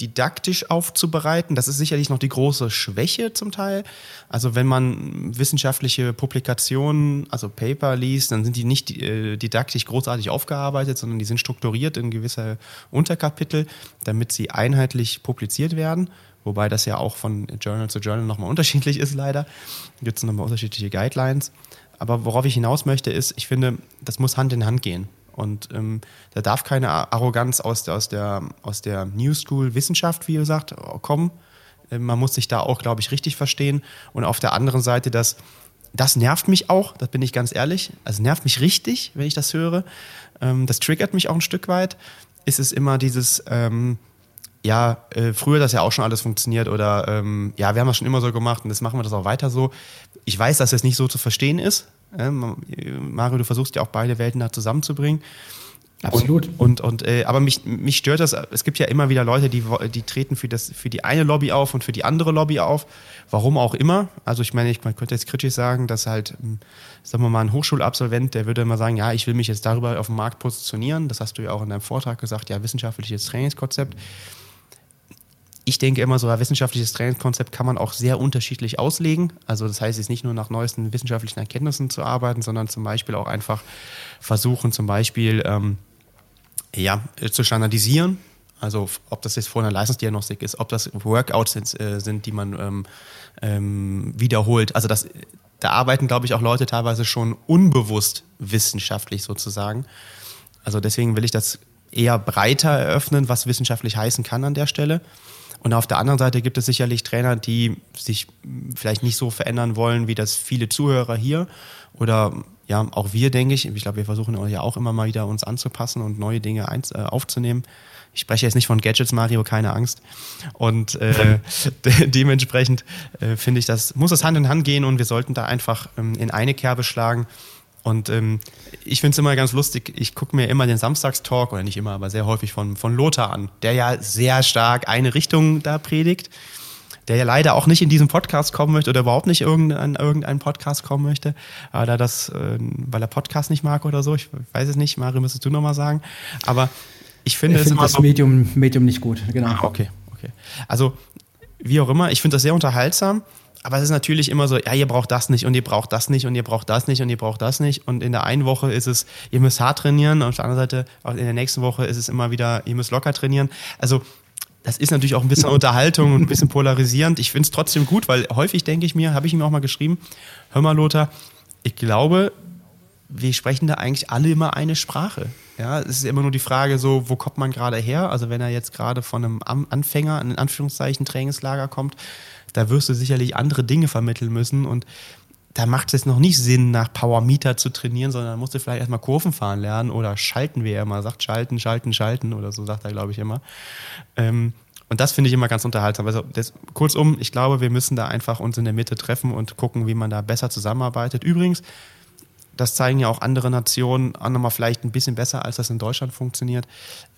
didaktisch aufzubereiten. Das ist sicherlich noch die große Schwäche zum Teil. Also wenn man wissenschaftliche Publikationen, also Paper liest, dann sind die nicht äh, didaktisch großartig aufgearbeitet, sondern die sind strukturiert in gewisse Unterkapitel, damit sie einheitlich publiziert werden. Wobei das ja auch von Journal zu Journal nochmal unterschiedlich ist, leider. Gibt es nochmal unterschiedliche Guidelines. Aber worauf ich hinaus möchte, ist, ich finde, das muss Hand in Hand gehen. Und ähm, da darf keine Arroganz aus der, aus der, aus der New School Wissenschaft, wie gesagt, kommen. Ähm, man muss sich da auch, glaube ich, richtig verstehen. Und auf der anderen Seite, das, das nervt mich auch, das bin ich ganz ehrlich. Also nervt mich richtig, wenn ich das höre. Ähm, das triggert mich auch ein Stück weit. Ist es immer dieses, ähm, ja, äh, früher das ja auch schon alles funktioniert oder ähm, ja, wir haben das schon immer so gemacht und jetzt machen wir das auch weiter so. Ich weiß, dass es nicht so zu verstehen ist, Mario, du versuchst ja auch beide Welten da zusammenzubringen. Absolut. Und, und, und äh, aber mich, mich stört das, es gibt ja immer wieder Leute, die, die treten für, das, für die eine Lobby auf und für die andere Lobby auf. Warum auch immer. Also ich meine, ich man könnte jetzt kritisch sagen, dass halt, hm, sagen wir mal, ein Hochschulabsolvent, der würde immer sagen, ja, ich will mich jetzt darüber auf dem Markt positionieren. Das hast du ja auch in deinem Vortrag gesagt, ja, wissenschaftliches Trainingskonzept ich denke immer so, ein wissenschaftliches Trainingskonzept kann man auch sehr unterschiedlich auslegen. Also das heißt, es ist nicht nur nach neuesten wissenschaftlichen Erkenntnissen zu arbeiten, sondern zum Beispiel auch einfach versuchen, zum Beispiel ähm, ja, zu standardisieren. Also ob das jetzt vor einer Leistungsdiagnostik ist, ob das Workouts sind, äh, sind die man ähm, ähm, wiederholt. Also das, da arbeiten, glaube ich, auch Leute teilweise schon unbewusst wissenschaftlich sozusagen. Also deswegen will ich das eher breiter eröffnen, was wissenschaftlich heißen kann an der Stelle. Und auf der anderen Seite gibt es sicherlich Trainer, die sich vielleicht nicht so verändern wollen, wie das viele Zuhörer hier oder ja, auch wir, denke ich. Ich glaube, wir versuchen ja auch immer mal wieder uns anzupassen und neue Dinge ein, äh, aufzunehmen. Ich spreche jetzt nicht von Gadgets, Mario, keine Angst. Und äh, de dementsprechend äh, finde ich, das muss es Hand in Hand gehen und wir sollten da einfach ähm, in eine Kerbe schlagen und ähm, ich finde es immer ganz lustig, ich gucke mir immer den Samstagstalk, oder nicht immer, aber sehr häufig von, von Lothar an, der ja sehr stark eine Richtung da predigt, der ja leider auch nicht in diesen Podcast kommen möchte oder überhaupt nicht irgendein, irgendeinen Podcast kommen möchte, weil er das, äh, weil er Podcast nicht mag oder so. Ich weiß es nicht, Mario, müsstest du nochmal sagen. Aber ich finde ich es find das so, Medium, Medium nicht gut, genau. Ah, okay, okay. Also, wie auch immer, ich finde das sehr unterhaltsam. Aber es ist natürlich immer so, ja, ihr braucht das nicht und ihr braucht das nicht und ihr braucht das nicht und ihr braucht das nicht. Und in der einen Woche ist es, ihr müsst hart trainieren und auf der anderen Seite, in der nächsten Woche ist es immer wieder, ihr müsst locker trainieren. Also das ist natürlich auch ein bisschen Unterhaltung und ein bisschen polarisierend. Ich finde es trotzdem gut, weil häufig denke ich mir, habe ich ihm auch mal geschrieben, hör mal Lothar, ich glaube, wir sprechen da eigentlich alle immer eine Sprache. Ja, es ist immer nur die Frage so, wo kommt man gerade her? Also wenn er jetzt gerade von einem Anfänger, in Anführungszeichen Trainingslager kommt, da wirst du sicherlich andere Dinge vermitteln müssen und da macht es jetzt noch nicht Sinn, nach Power Meter zu trainieren, sondern musst du vielleicht erstmal Kurven fahren lernen oder schalten, wie er immer sagt, schalten, schalten, schalten oder so sagt er, glaube ich, immer. Ähm, und das finde ich immer ganz unterhaltsam. Also das, kurzum, ich glaube, wir müssen da einfach uns in der Mitte treffen und gucken, wie man da besser zusammenarbeitet. Übrigens, das zeigen ja auch andere Nationen auch nochmal vielleicht ein bisschen besser, als das in Deutschland funktioniert.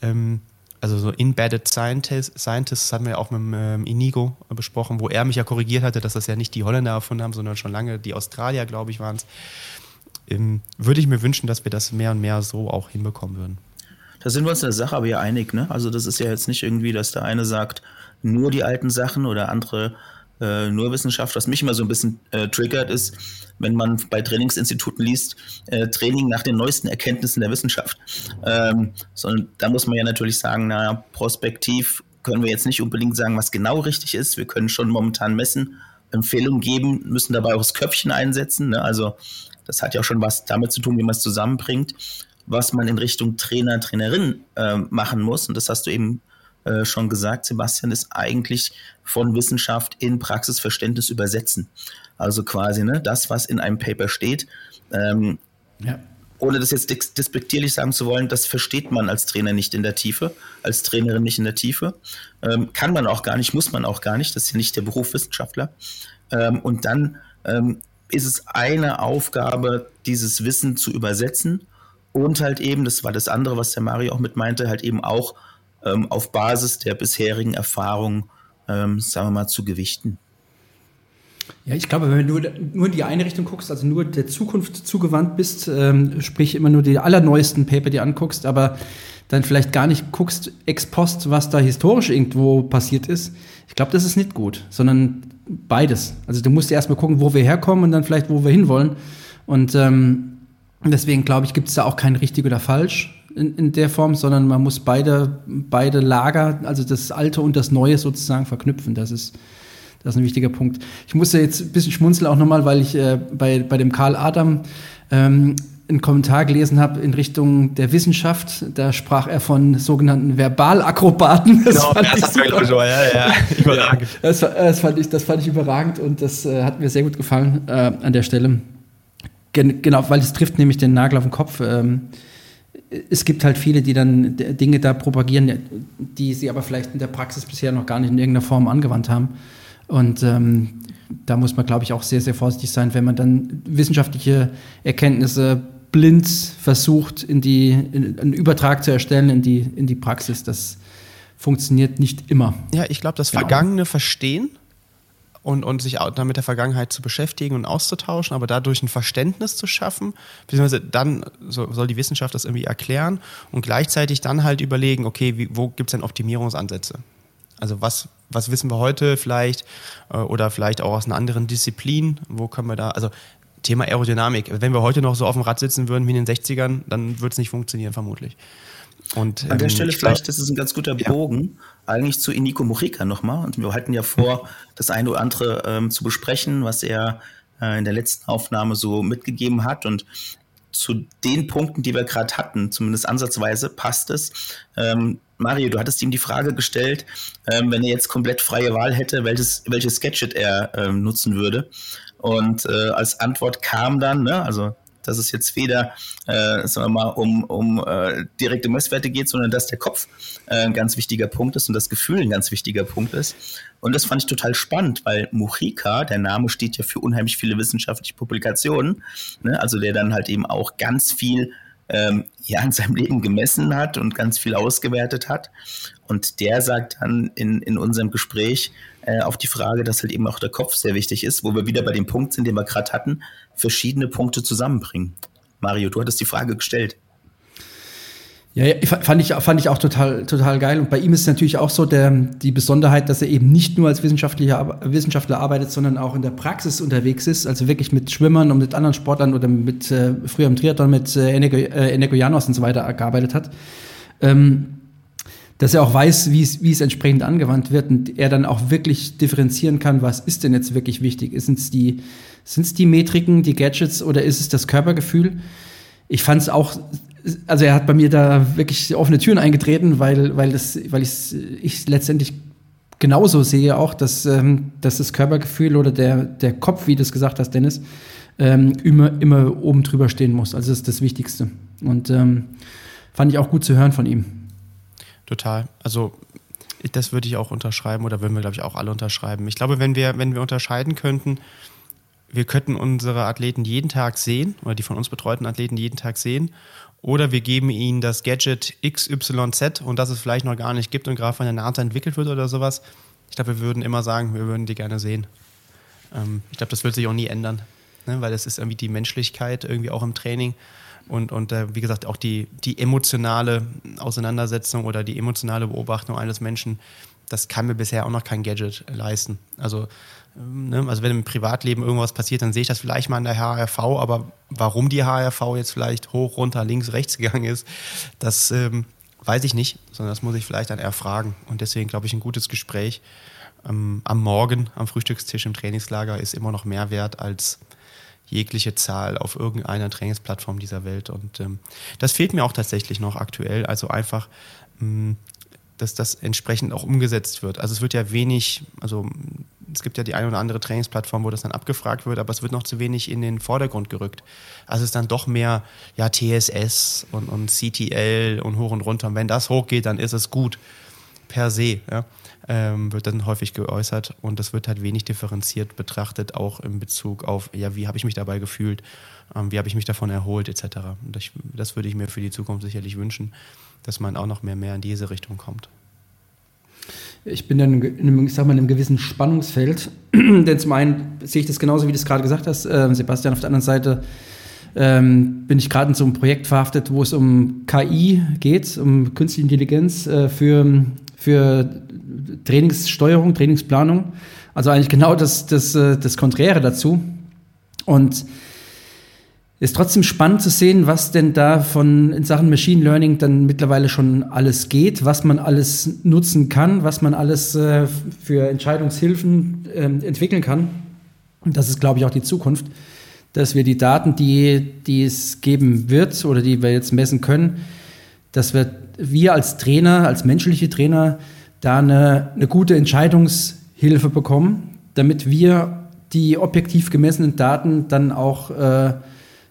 Ähm, also so Embedded Scientists, Scientists haben wir ja auch mit ähm, Inigo besprochen, wo er mich ja korrigiert hatte, dass das ja nicht die Holländer erfunden haben, sondern schon lange die Australier, glaube ich, waren es. Ähm, würde ich mir wünschen, dass wir das mehr und mehr so auch hinbekommen würden. Da sind wir uns in der Sache aber ja einig, ne? Also das ist ja jetzt nicht irgendwie, dass der eine sagt, nur die alten Sachen oder andere äh, nur Wissenschaft. Was mich immer so ein bisschen äh, triggert, ist, wenn man bei Trainingsinstituten liest, äh, Training nach den neuesten Erkenntnissen der Wissenschaft. Ähm, sondern da muss man ja natürlich sagen, naja, prospektiv können wir jetzt nicht unbedingt sagen, was genau richtig ist. Wir können schon momentan messen, Empfehlungen geben, müssen dabei auch das Köpfchen einsetzen. Ne? Also das hat ja auch schon was damit zu tun, wie man es zusammenbringt. was man in Richtung Trainer, Trainerin äh, machen muss. Und das hast du eben äh, schon gesagt, Sebastian, ist eigentlich von Wissenschaft in Praxisverständnis übersetzen. Also quasi ne, das, was in einem Paper steht. Ähm, ja ohne das jetzt despektierlich sagen zu wollen, das versteht man als Trainer nicht in der Tiefe, als Trainerin nicht in der Tiefe. Ähm, kann man auch gar nicht, muss man auch gar nicht, das ist ja nicht der Beruf Wissenschaftler. Ähm, und dann ähm, ist es eine Aufgabe, dieses Wissen zu übersetzen und halt eben, das war das andere, was der Mario auch mit meinte, halt eben auch ähm, auf Basis der bisherigen Erfahrungen, ähm, sagen wir mal, zu gewichten. Ja, ich glaube, wenn du nur, nur in die eine Richtung guckst, also nur der Zukunft zugewandt bist, ähm, sprich immer nur die allerneuesten Paper dir anguckst, aber dann vielleicht gar nicht guckst ex post, was da historisch irgendwo passiert ist, ich glaube, das ist nicht gut, sondern beides. Also du musst erstmal gucken, wo wir herkommen und dann vielleicht, wo wir hinwollen. Und ähm, deswegen glaube ich, gibt es da auch kein richtig oder falsch in, in der Form, sondern man muss beide, beide Lager, also das Alte und das Neue sozusagen verknüpfen. Das ist das ist ein wichtiger Punkt. Ich musste jetzt ein bisschen schmunzeln auch nochmal, weil ich äh, bei, bei dem Karl Adam ähm, einen Kommentar gelesen habe in Richtung der Wissenschaft. Da sprach er von sogenannten Verbalakrobaten. Das genau, fand das, ich so, ja, ja, überragend. Das, das, fand ich, das fand ich überragend und das äh, hat mir sehr gut gefallen äh, an der Stelle. Gen genau, weil es trifft nämlich den Nagel auf den Kopf. Ähm, es gibt halt viele, die dann Dinge da propagieren, die sie aber vielleicht in der Praxis bisher noch gar nicht in irgendeiner Form angewandt haben. Und ähm, da muss man, glaube ich, auch sehr, sehr vorsichtig sein, wenn man dann wissenschaftliche Erkenntnisse blind versucht, in die, in, einen Übertrag zu erstellen in die, in die Praxis. Das funktioniert nicht immer. Ja, ich glaube, das genau. Vergangene verstehen und, und sich auch damit der Vergangenheit zu beschäftigen und auszutauschen, aber dadurch ein Verständnis zu schaffen, beziehungsweise dann so, soll die Wissenschaft das irgendwie erklären und gleichzeitig dann halt überlegen, okay, wie, wo gibt es denn Optimierungsansätze? Also was, was wissen wir heute vielleicht äh, oder vielleicht auch aus einer anderen Disziplin? Wo können wir da, also Thema Aerodynamik. Wenn wir heute noch so auf dem Rad sitzen würden wie in den 60ern, dann würde es nicht funktionieren, vermutlich. Und, An der ähm, Stelle vielleicht, das ist ein ganz guter Bogen, ja. Eigentlich zu Iniko Murica nochmal. Und wir hatten ja vor, das eine oder andere ähm, zu besprechen, was er äh, in der letzten Aufnahme so mitgegeben hat. Und zu den Punkten, die wir gerade hatten, zumindest ansatzweise, passt es. Ähm, Mario, du hattest ihm die Frage gestellt, ähm, wenn er jetzt komplett freie Wahl hätte, welches, welches Gadget er ähm, nutzen würde. Und äh, als Antwort kam dann, ne, also dass es jetzt weder, äh, sagen wir mal, um, um äh, direkte Messwerte geht, sondern dass der Kopf äh, ein ganz wichtiger Punkt ist und das Gefühl ein ganz wichtiger Punkt ist. Und das fand ich total spannend, weil Mujica, der Name steht ja für unheimlich viele wissenschaftliche Publikationen, ne, also der dann halt eben auch ganz viel ähm, ja in seinem Leben gemessen hat und ganz viel ausgewertet hat. Und der sagt dann in, in unserem Gespräch äh, auf die Frage, dass halt eben auch der Kopf sehr wichtig ist, wo wir wieder bei dem Punkt sind, den wir gerade hatten, verschiedene Punkte zusammenbringen. Mario, du hattest die Frage gestellt. Ja, ja, fand ich, fand ich auch total, total geil. Und bei ihm ist natürlich auch so der, die Besonderheit, dass er eben nicht nur als Wissenschaftlicher, Wissenschaftler arbeitet, sondern auch in der Praxis unterwegs ist. Also wirklich mit Schwimmern und mit anderen Sportlern oder mit, äh, früher im Triathlon mit äh, Enego, äh, Enego Janos und so weiter gearbeitet hat. Ähm, dass er auch weiß, wie es, wie es entsprechend angewandt wird und er dann auch wirklich differenzieren kann, was ist denn jetzt wirklich wichtig? Sind es die, sind's die Metriken, die Gadgets oder ist es das Körpergefühl? Ich fand es auch also er hat bei mir da wirklich offene Türen eingetreten, weil, weil, das, weil ich es letztendlich genauso sehe auch, dass, ähm, dass das Körpergefühl oder der, der Kopf, wie du es gesagt hast, Dennis, ähm, immer, immer oben drüber stehen muss. Also das ist das Wichtigste. Und ähm, fand ich auch gut zu hören von ihm. Total. Also das würde ich auch unterschreiben oder würden wir, glaube ich, auch alle unterschreiben. Ich glaube, wenn wir, wenn wir unterscheiden könnten, wir könnten unsere Athleten jeden Tag sehen oder die von uns betreuten Athleten jeden Tag sehen oder wir geben ihnen das Gadget XYZ und das es vielleicht noch gar nicht gibt und gerade von der NASA entwickelt wird oder sowas. Ich glaube, wir würden immer sagen, wir würden die gerne sehen. Ähm, ich glaube, das wird sich auch nie ändern, ne? weil es ist irgendwie die Menschlichkeit irgendwie auch im Training und, und äh, wie gesagt auch die, die emotionale Auseinandersetzung oder die emotionale Beobachtung eines Menschen, das kann mir bisher auch noch kein Gadget leisten. Also? Also wenn im Privatleben irgendwas passiert, dann sehe ich das vielleicht mal in der HRV, aber warum die HRV jetzt vielleicht hoch, runter, links, rechts gegangen ist, das ähm, weiß ich nicht, sondern das muss ich vielleicht dann erfragen. Und deswegen glaube ich, ein gutes Gespräch ähm, am Morgen am Frühstückstisch im Trainingslager ist immer noch mehr wert als jegliche Zahl auf irgendeiner Trainingsplattform dieser Welt. Und ähm, das fehlt mir auch tatsächlich noch aktuell. Also einfach, mh, dass das entsprechend auch umgesetzt wird. Also es wird ja wenig, also es gibt ja die eine oder andere Trainingsplattform, wo das dann abgefragt wird, aber es wird noch zu wenig in den Vordergrund gerückt. Also es ist dann doch mehr ja, TSS und, und CTL und hoch und runter. Und wenn das hochgeht, dann ist es gut per se. Ja ähm, wird dann häufig geäußert und das wird halt wenig differenziert betrachtet, auch in Bezug auf, ja, wie habe ich mich dabei gefühlt, ähm, wie habe ich mich davon erholt, etc. Und das, das würde ich mir für die Zukunft sicherlich wünschen, dass man auch noch mehr, mehr in diese Richtung kommt. Ich bin dann in einem, ich sag mal, in einem gewissen Spannungsfeld, denn zum einen sehe ich das genauso, wie du es gerade gesagt hast, äh, Sebastian, auf der anderen Seite ähm, bin ich gerade in so einem Projekt verhaftet, wo es um KI geht, um künstliche Intelligenz äh, für, für Trainingssteuerung, Trainingsplanung. Also eigentlich genau das, das, äh, das Konträre dazu. Und ist trotzdem spannend zu sehen, was denn da von in Sachen Machine Learning dann mittlerweile schon alles geht, was man alles nutzen kann, was man alles äh, für Entscheidungshilfen äh, entwickeln kann. Und das ist, glaube ich, auch die Zukunft, dass wir die Daten, die, die es geben wird oder die wir jetzt messen können, dass wir, wir als Trainer, als menschliche Trainer da eine, eine gute Entscheidungshilfe bekommen, damit wir die objektiv gemessenen Daten dann auch äh,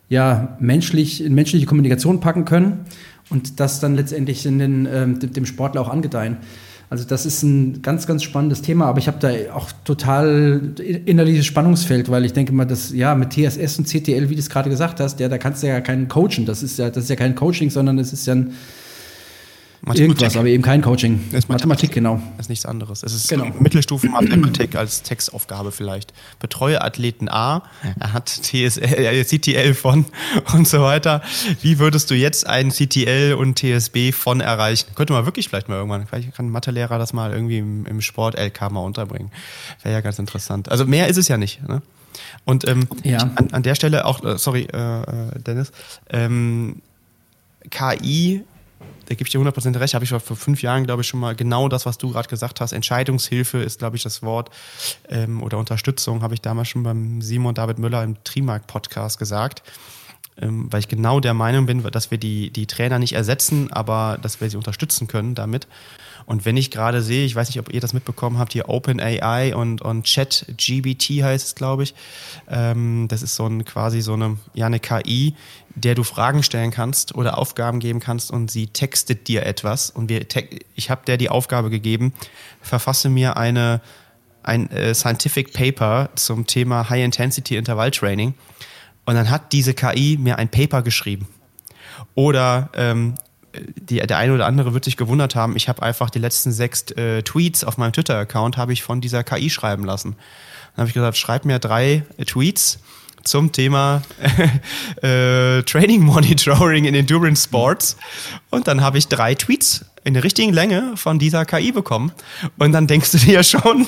ja, menschlich, in menschliche Kommunikation packen können und das dann letztendlich in den, äh, dem Sportler auch angedeihen. Also das ist ein ganz, ganz spannendes Thema, aber ich habe da auch total innerliches Spannungsfeld, weil ich denke mal, dass ja mit TSS und CTL, wie du es gerade gesagt hast, ja, da kannst du ja keinen coachen. Das ist ja, das ist ja kein Coaching, sondern es ist ja ein Mathematik. Irgendwas, aber eben kein Coaching. Das ist Mathematik, genau. Das ist nichts anderes. Es ist genau. Mittelstufen-Mathematik als Textaufgabe vielleicht. Betreue Athleten A, er hat TSL, äh, CTL von und so weiter. Wie würdest du jetzt einen CTL und TSB von erreichen? Könnte man wirklich vielleicht mal irgendwann, vielleicht kann ein Mathelehrer das mal irgendwie im, im Sport-LK mal unterbringen. Wäre ja ganz interessant. Also mehr ist es ja nicht. Ne? Und ähm, ja. an, an, der Stelle auch, äh, sorry, äh, äh Dennis, ähm, KI da gebe ich dir 100% recht, habe ich vor fünf Jahren, glaube ich, schon mal genau das, was du gerade gesagt hast. Entscheidungshilfe ist, glaube ich, das Wort ähm, oder Unterstützung, habe ich damals schon beim Simon David Müller im Trimark-Podcast gesagt. Ähm, weil ich genau der Meinung bin, dass wir die, die Trainer nicht ersetzen, aber dass wir sie unterstützen können damit. Und wenn ich gerade sehe, ich weiß nicht, ob ihr das mitbekommen habt, hier OpenAI und, und ChatGBT heißt es, glaube ich. Ähm, das ist so ein quasi so eine, ja, eine KI, der du Fragen stellen kannst oder Aufgaben geben kannst und sie textet dir etwas. Und wir, ich habe der die Aufgabe gegeben, verfasse mir eine, ein äh, Scientific Paper zum Thema High Intensity Interval Training. Und dann hat diese KI mir ein Paper geschrieben. Oder ähm, die, der eine oder andere wird sich gewundert haben, ich habe einfach die letzten sechs äh, Tweets auf meinem Twitter-Account habe ich von dieser KI schreiben lassen. Dann habe ich gesagt, schreib mir drei äh, Tweets zum Thema äh, Training Monitoring in Endurance Sports. Und dann habe ich drei Tweets in der richtigen Länge von dieser KI bekommen. Und dann denkst du dir schon,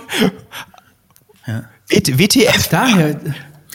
ja. WTF. Daher,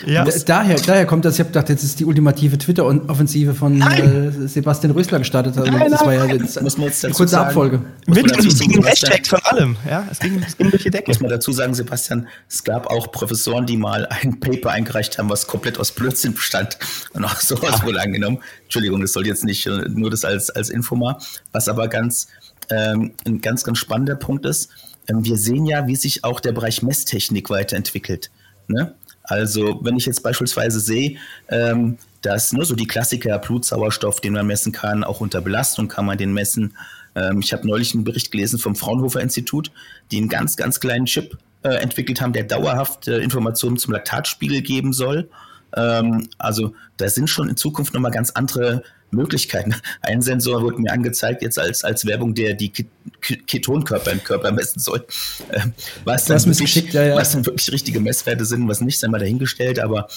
ja. Daher, daher kommt das, ich habe gedacht, jetzt ist die ultimative Twitter-Offensive von äh, Sebastian Rösler gestartet. Also nein, das nein, war ja jetzt muss man jetzt eine kurze sagen, Abfolge. Mit dem richtigen Hashtag von allem. Ja, es ging, es ging durch die Decke. Muss man dazu sagen, Sebastian, es gab auch Professoren, die mal ein Paper eingereicht haben, was komplett aus Blödsinn bestand und auch sowas ah. wohl angenommen. Entschuldigung, das soll jetzt nicht äh, nur das als, als Info mal. Was aber ganz, ähm, ein ganz, ganz spannender Punkt ist, ähm, wir sehen ja, wie sich auch der Bereich Messtechnik weiterentwickelt. Ne? Also wenn ich jetzt beispielsweise sehe, ähm, dass nur so die Klassiker Blutsauerstoff, den man messen kann, auch unter Belastung kann man den messen. Ähm, ich habe neulich einen Bericht gelesen vom Fraunhofer Institut, die einen ganz, ganz kleinen Chip äh, entwickelt haben, der dauerhaft äh, Informationen zum Laktatspiegel geben soll. Ähm, also da sind schon in Zukunft nochmal ganz andere Möglichkeiten. Ein Sensor wurde mir angezeigt jetzt als, als Werbung, der die Ketonkörper im Körper messen soll. Ähm, was, dann wirklich, ja, ja. was dann wirklich richtige Messwerte sind, was nicht, sei mal dahingestellt, aber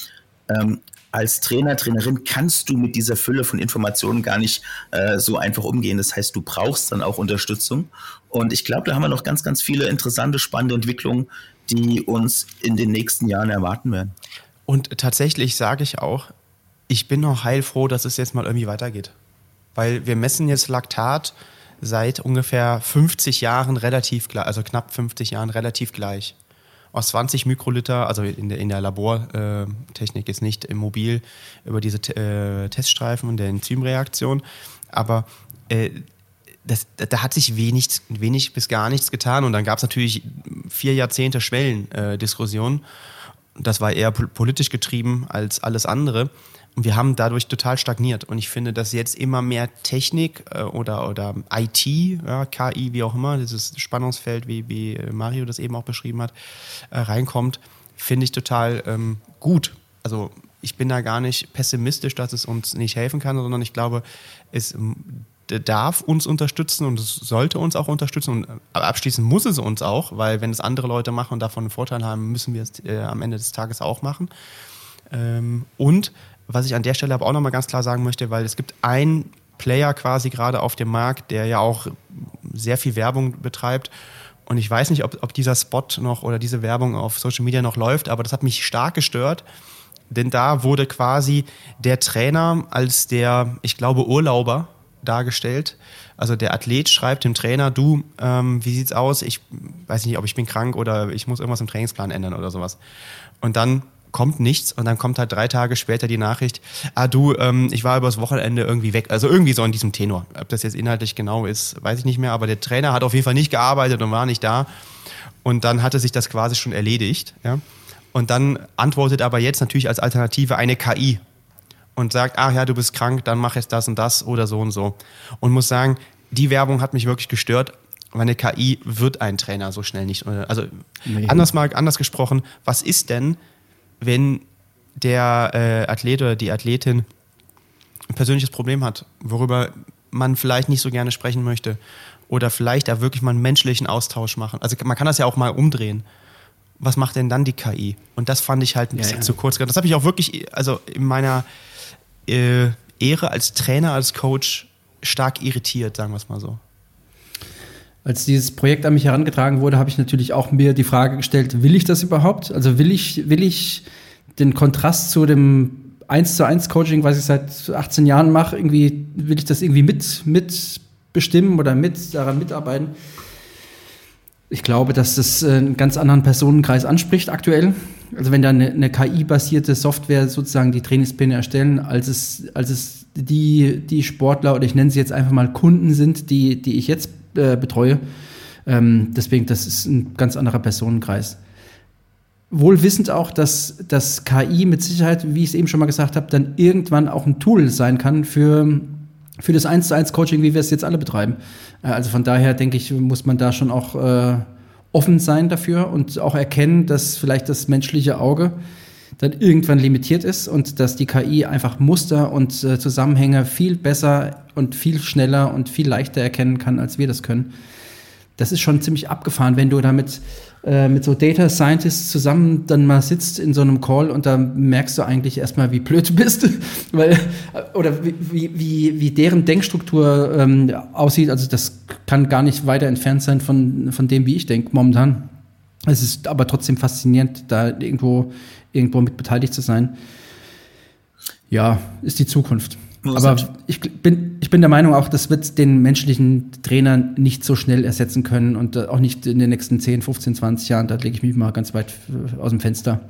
ähm, als Trainer, Trainerin kannst du mit dieser Fülle von Informationen gar nicht äh, so einfach umgehen. Das heißt, du brauchst dann auch Unterstützung. Und ich glaube, da haben wir noch ganz, ganz viele interessante, spannende Entwicklungen, die uns in den nächsten Jahren erwarten werden. Und tatsächlich sage ich auch, ich bin noch heilfroh, dass es jetzt mal irgendwie weitergeht. Weil wir messen jetzt Laktat seit ungefähr 50 Jahren relativ gleich, also knapp 50 Jahren relativ gleich. aus 20 Mikroliter, also in der, in der Labortechnik ist nicht im Mobil über diese äh, Teststreifen und der Enzymreaktion, aber äh, das, da hat sich wenig, wenig bis gar nichts getan und dann gab es natürlich vier Jahrzehnte Schwellendiskussionen. Äh, das war eher politisch getrieben als alles andere. Und wir haben dadurch total stagniert. Und ich finde, dass jetzt immer mehr Technik äh, oder, oder IT, ja, KI, wie auch immer, dieses Spannungsfeld, wie, wie Mario das eben auch beschrieben hat, äh, reinkommt, finde ich total ähm, gut. Also ich bin da gar nicht pessimistisch, dass es uns nicht helfen kann, sondern ich glaube, es darf uns unterstützen und es sollte uns auch unterstützen und abschließend muss es uns auch, weil wenn es andere Leute machen und davon einen Vorteil haben, müssen wir es äh, am Ende des Tages auch machen. Ähm, und was ich an der Stelle aber auch nochmal ganz klar sagen möchte, weil es gibt einen Player quasi gerade auf dem Markt, der ja auch sehr viel Werbung betreibt. Und ich weiß nicht, ob, ob dieser Spot noch oder diese Werbung auf Social Media noch läuft, aber das hat mich stark gestört. Denn da wurde quasi der Trainer als der, ich glaube, Urlauber dargestellt. Also der Athlet schreibt dem Trainer, du, ähm, wie sieht's aus? Ich weiß nicht, ob ich bin krank oder ich muss irgendwas im Trainingsplan ändern oder sowas. Und dann kommt nichts und dann kommt halt drei Tage später die Nachricht, ah du, ähm, ich war übers Wochenende irgendwie weg. Also irgendwie so in diesem Tenor. Ob das jetzt inhaltlich genau ist, weiß ich nicht mehr, aber der Trainer hat auf jeden Fall nicht gearbeitet und war nicht da. Und dann hatte sich das quasi schon erledigt. Ja? Und dann antwortet aber jetzt natürlich als Alternative eine KI und sagt, ach ja, du bist krank, dann mach jetzt das und das oder so und so. Und muss sagen, die Werbung hat mich wirklich gestört, weil eine KI wird ein Trainer so schnell nicht. Also nee. anders mal anders gesprochen, was ist denn, wenn der äh, Athlet oder die Athletin ein persönliches Problem hat, worüber man vielleicht nicht so gerne sprechen möchte oder vielleicht da wirklich mal einen menschlichen Austausch machen. Also man kann das ja auch mal umdrehen. Was macht denn dann die KI? Und das fand ich halt ein bisschen ja, ja. zu kurz. Das habe ich auch wirklich, also in meiner äh, Ehre als Trainer, als Coach stark irritiert, sagen wir es mal so. Als dieses Projekt an mich herangetragen wurde, habe ich natürlich auch mir die Frage gestellt, will ich das überhaupt? Also will ich, will ich den Kontrast zu dem 1 zu 1 Coaching, was ich seit 18 Jahren mache, irgendwie, will ich das irgendwie mit, mit oder mit daran mitarbeiten? Ich glaube, dass das äh, einen ganz anderen Personenkreis anspricht aktuell. Also wenn da eine, eine KI-basierte Software sozusagen die Trainingspläne erstellen, als es, als es die, die Sportler oder ich nenne sie jetzt einfach mal Kunden sind, die, die ich jetzt äh, betreue. Ähm, deswegen, das ist ein ganz anderer Personenkreis. Wohl wissend auch, dass das KI mit Sicherheit, wie ich es eben schon mal gesagt habe, dann irgendwann auch ein Tool sein kann für, für das 1 zu 1 Coaching, wie wir es jetzt alle betreiben. Äh, also von daher denke ich, muss man da schon auch äh, offen sein dafür und auch erkennen, dass vielleicht das menschliche Auge dann irgendwann limitiert ist und dass die KI einfach Muster und äh, Zusammenhänge viel besser und viel schneller und viel leichter erkennen kann, als wir das können. Das ist schon ziemlich abgefahren, wenn du damit äh, mit so Data Scientists zusammen dann mal sitzt in so einem Call und da merkst du eigentlich erstmal, wie blöd du bist, weil äh, oder wie, wie, wie deren Denkstruktur ähm, aussieht. Also das kann gar nicht weiter entfernt sein von, von dem, wie ich denke momentan. Es ist aber trotzdem faszinierend, da irgendwo irgendwo mit beteiligt zu sein. Ja, ist die Zukunft. Aber ich bin, ich bin der Meinung auch, das wird den menschlichen Trainer nicht so schnell ersetzen können und äh, auch nicht in den nächsten 10, 15, 20 Jahren. Da lege ich mich mal ganz weit äh, aus dem Fenster.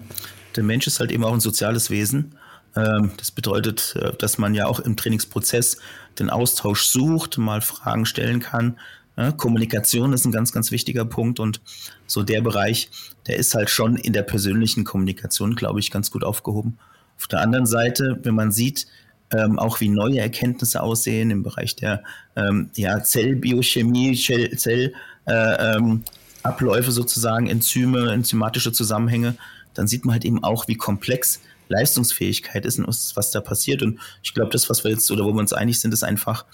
Der Mensch ist halt eben auch ein soziales Wesen. Ähm, das bedeutet, äh, dass man ja auch im Trainingsprozess den Austausch sucht, mal Fragen stellen kann, Kommunikation ist ein ganz, ganz wichtiger Punkt und so der Bereich, der ist halt schon in der persönlichen Kommunikation, glaube ich, ganz gut aufgehoben. Auf der anderen Seite, wenn man sieht, ähm, auch wie neue Erkenntnisse aussehen im Bereich der ähm, ja, Zellbiochemie, Zellabläufe äh, ähm, sozusagen, Enzyme, enzymatische Zusammenhänge, dann sieht man halt eben auch, wie komplex Leistungsfähigkeit ist und was da passiert. Und ich glaube, das, was wir jetzt oder wo wir uns einig sind, ist einfach,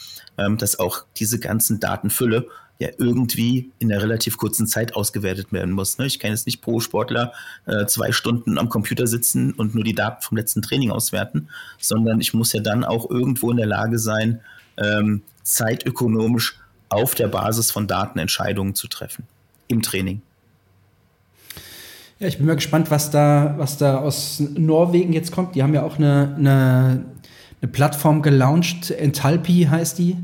ähm, dass auch diese ganzen Datenfülle ja irgendwie in einer relativ kurzen Zeit ausgewertet werden muss. Ne? Ich kann jetzt nicht pro Sportler äh, zwei Stunden am Computer sitzen und nur die Daten vom letzten Training auswerten, sondern ich muss ja dann auch irgendwo in der Lage sein, ähm, zeitökonomisch auf der Basis von Daten Entscheidungen zu treffen im Training. Ja, ich bin mal gespannt, was da, was da aus Norwegen jetzt kommt. Die haben ja auch eine, eine, eine Plattform gelauncht, Enthalpy heißt die.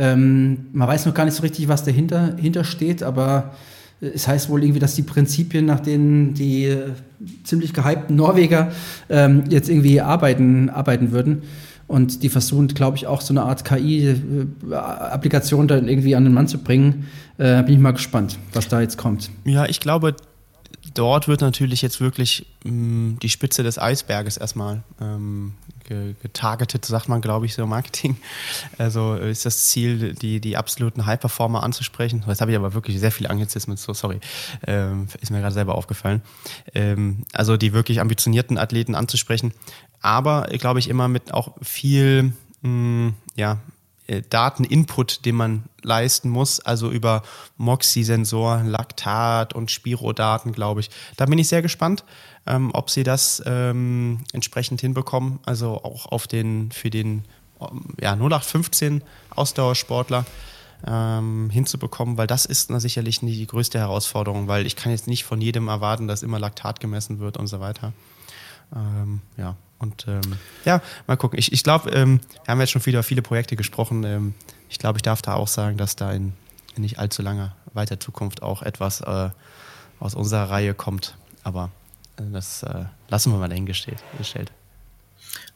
Ähm, man weiß noch gar nicht so richtig, was dahinter, dahinter steht, aber es heißt wohl irgendwie, dass die Prinzipien, nach denen die äh, ziemlich gehypten Norweger ähm, jetzt irgendwie arbeiten, arbeiten würden. Und die versuchen, glaube ich, auch so eine Art KI-Applikation dann irgendwie an den Mann zu bringen. Äh, bin ich mal gespannt, was da jetzt kommt. Ja, ich glaube, dort wird natürlich jetzt wirklich mh, mm, die Spitze des Eisberges erstmal ähm, getargetet, sagt man, glaube ich, so im Marketing. Also ist das Ziel, die, die absoluten High-Performer anzusprechen. Jetzt habe ich aber wirklich sehr viel Anglizismen, so sorry. Ähm, ist mir gerade selber aufgefallen. Ähm, also die wirklich ambitionierten Athleten anzusprechen. Aber, glaube ich, immer mit auch viel, mh, mm, ja, äh, Dateninput, den man leisten muss, also über Moxie-Sensoren, Laktat und Spirodaten, glaube ich. Da bin ich sehr gespannt, ähm, ob sie das ähm, entsprechend hinbekommen, also auch auf den, für den ja, 0815 Ausdauersportler ähm, hinzubekommen, weil das ist na, sicherlich nicht die größte Herausforderung, weil ich kann jetzt nicht von jedem erwarten, dass immer Laktat gemessen wird und so weiter. Ähm, ja, und ähm, ja, mal gucken. Ich, ich glaube, ähm, wir haben jetzt schon wieder viele Projekte gesprochen. Ähm, ich glaube, ich darf da auch sagen, dass da in, in nicht allzu langer weiter Zukunft auch etwas äh, aus unserer Reihe kommt. Aber äh, das äh, lassen wir mal dahingestellt.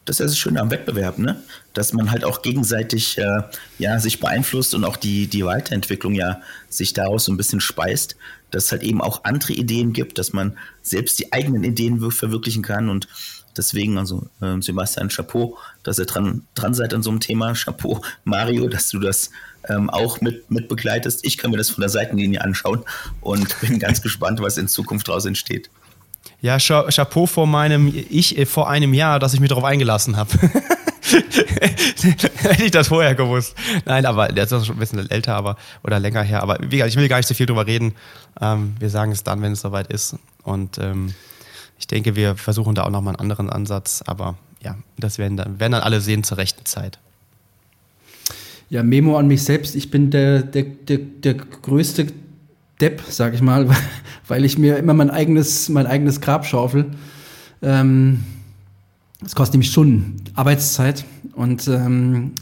Das ist das Schöne am Wettbewerb, ne? dass man halt auch gegenseitig äh, ja, sich beeinflusst und auch die, die Weiterentwicklung ja sich daraus so ein bisschen speist, dass es halt eben auch andere Ideen gibt, dass man selbst die eigenen Ideen verwirklichen kann und Deswegen, also äh, Sebastian, Chapeau, dass ihr dran, dran seid an so einem Thema. Chapeau, Mario, dass du das ähm, auch mit, mit begleitest. Ich kann mir das von der Seitenlinie anschauen und bin ganz gespannt, was in Zukunft daraus entsteht. Ja, Chapeau vor meinem Ich äh, vor einem Jahr, dass ich mich darauf eingelassen habe. Hätte ich das vorher gewusst. Nein, aber der ist schon ein bisschen älter, aber oder länger her. Aber wie gesagt, ich will gar nicht so viel drüber reden. Ähm, wir sagen es dann, wenn es soweit ist. Und ähm, ich denke, wir versuchen da auch nochmal einen anderen Ansatz, aber ja, das werden dann, werden dann alle sehen zur rechten Zeit. Ja, Memo an mich selbst. Ich bin der, der, der, der größte Depp, sag ich mal, weil ich mir immer mein eigenes, mein eigenes Grab schaufel. Ähm, das kostet nämlich Stunden Arbeitszeit und ähm,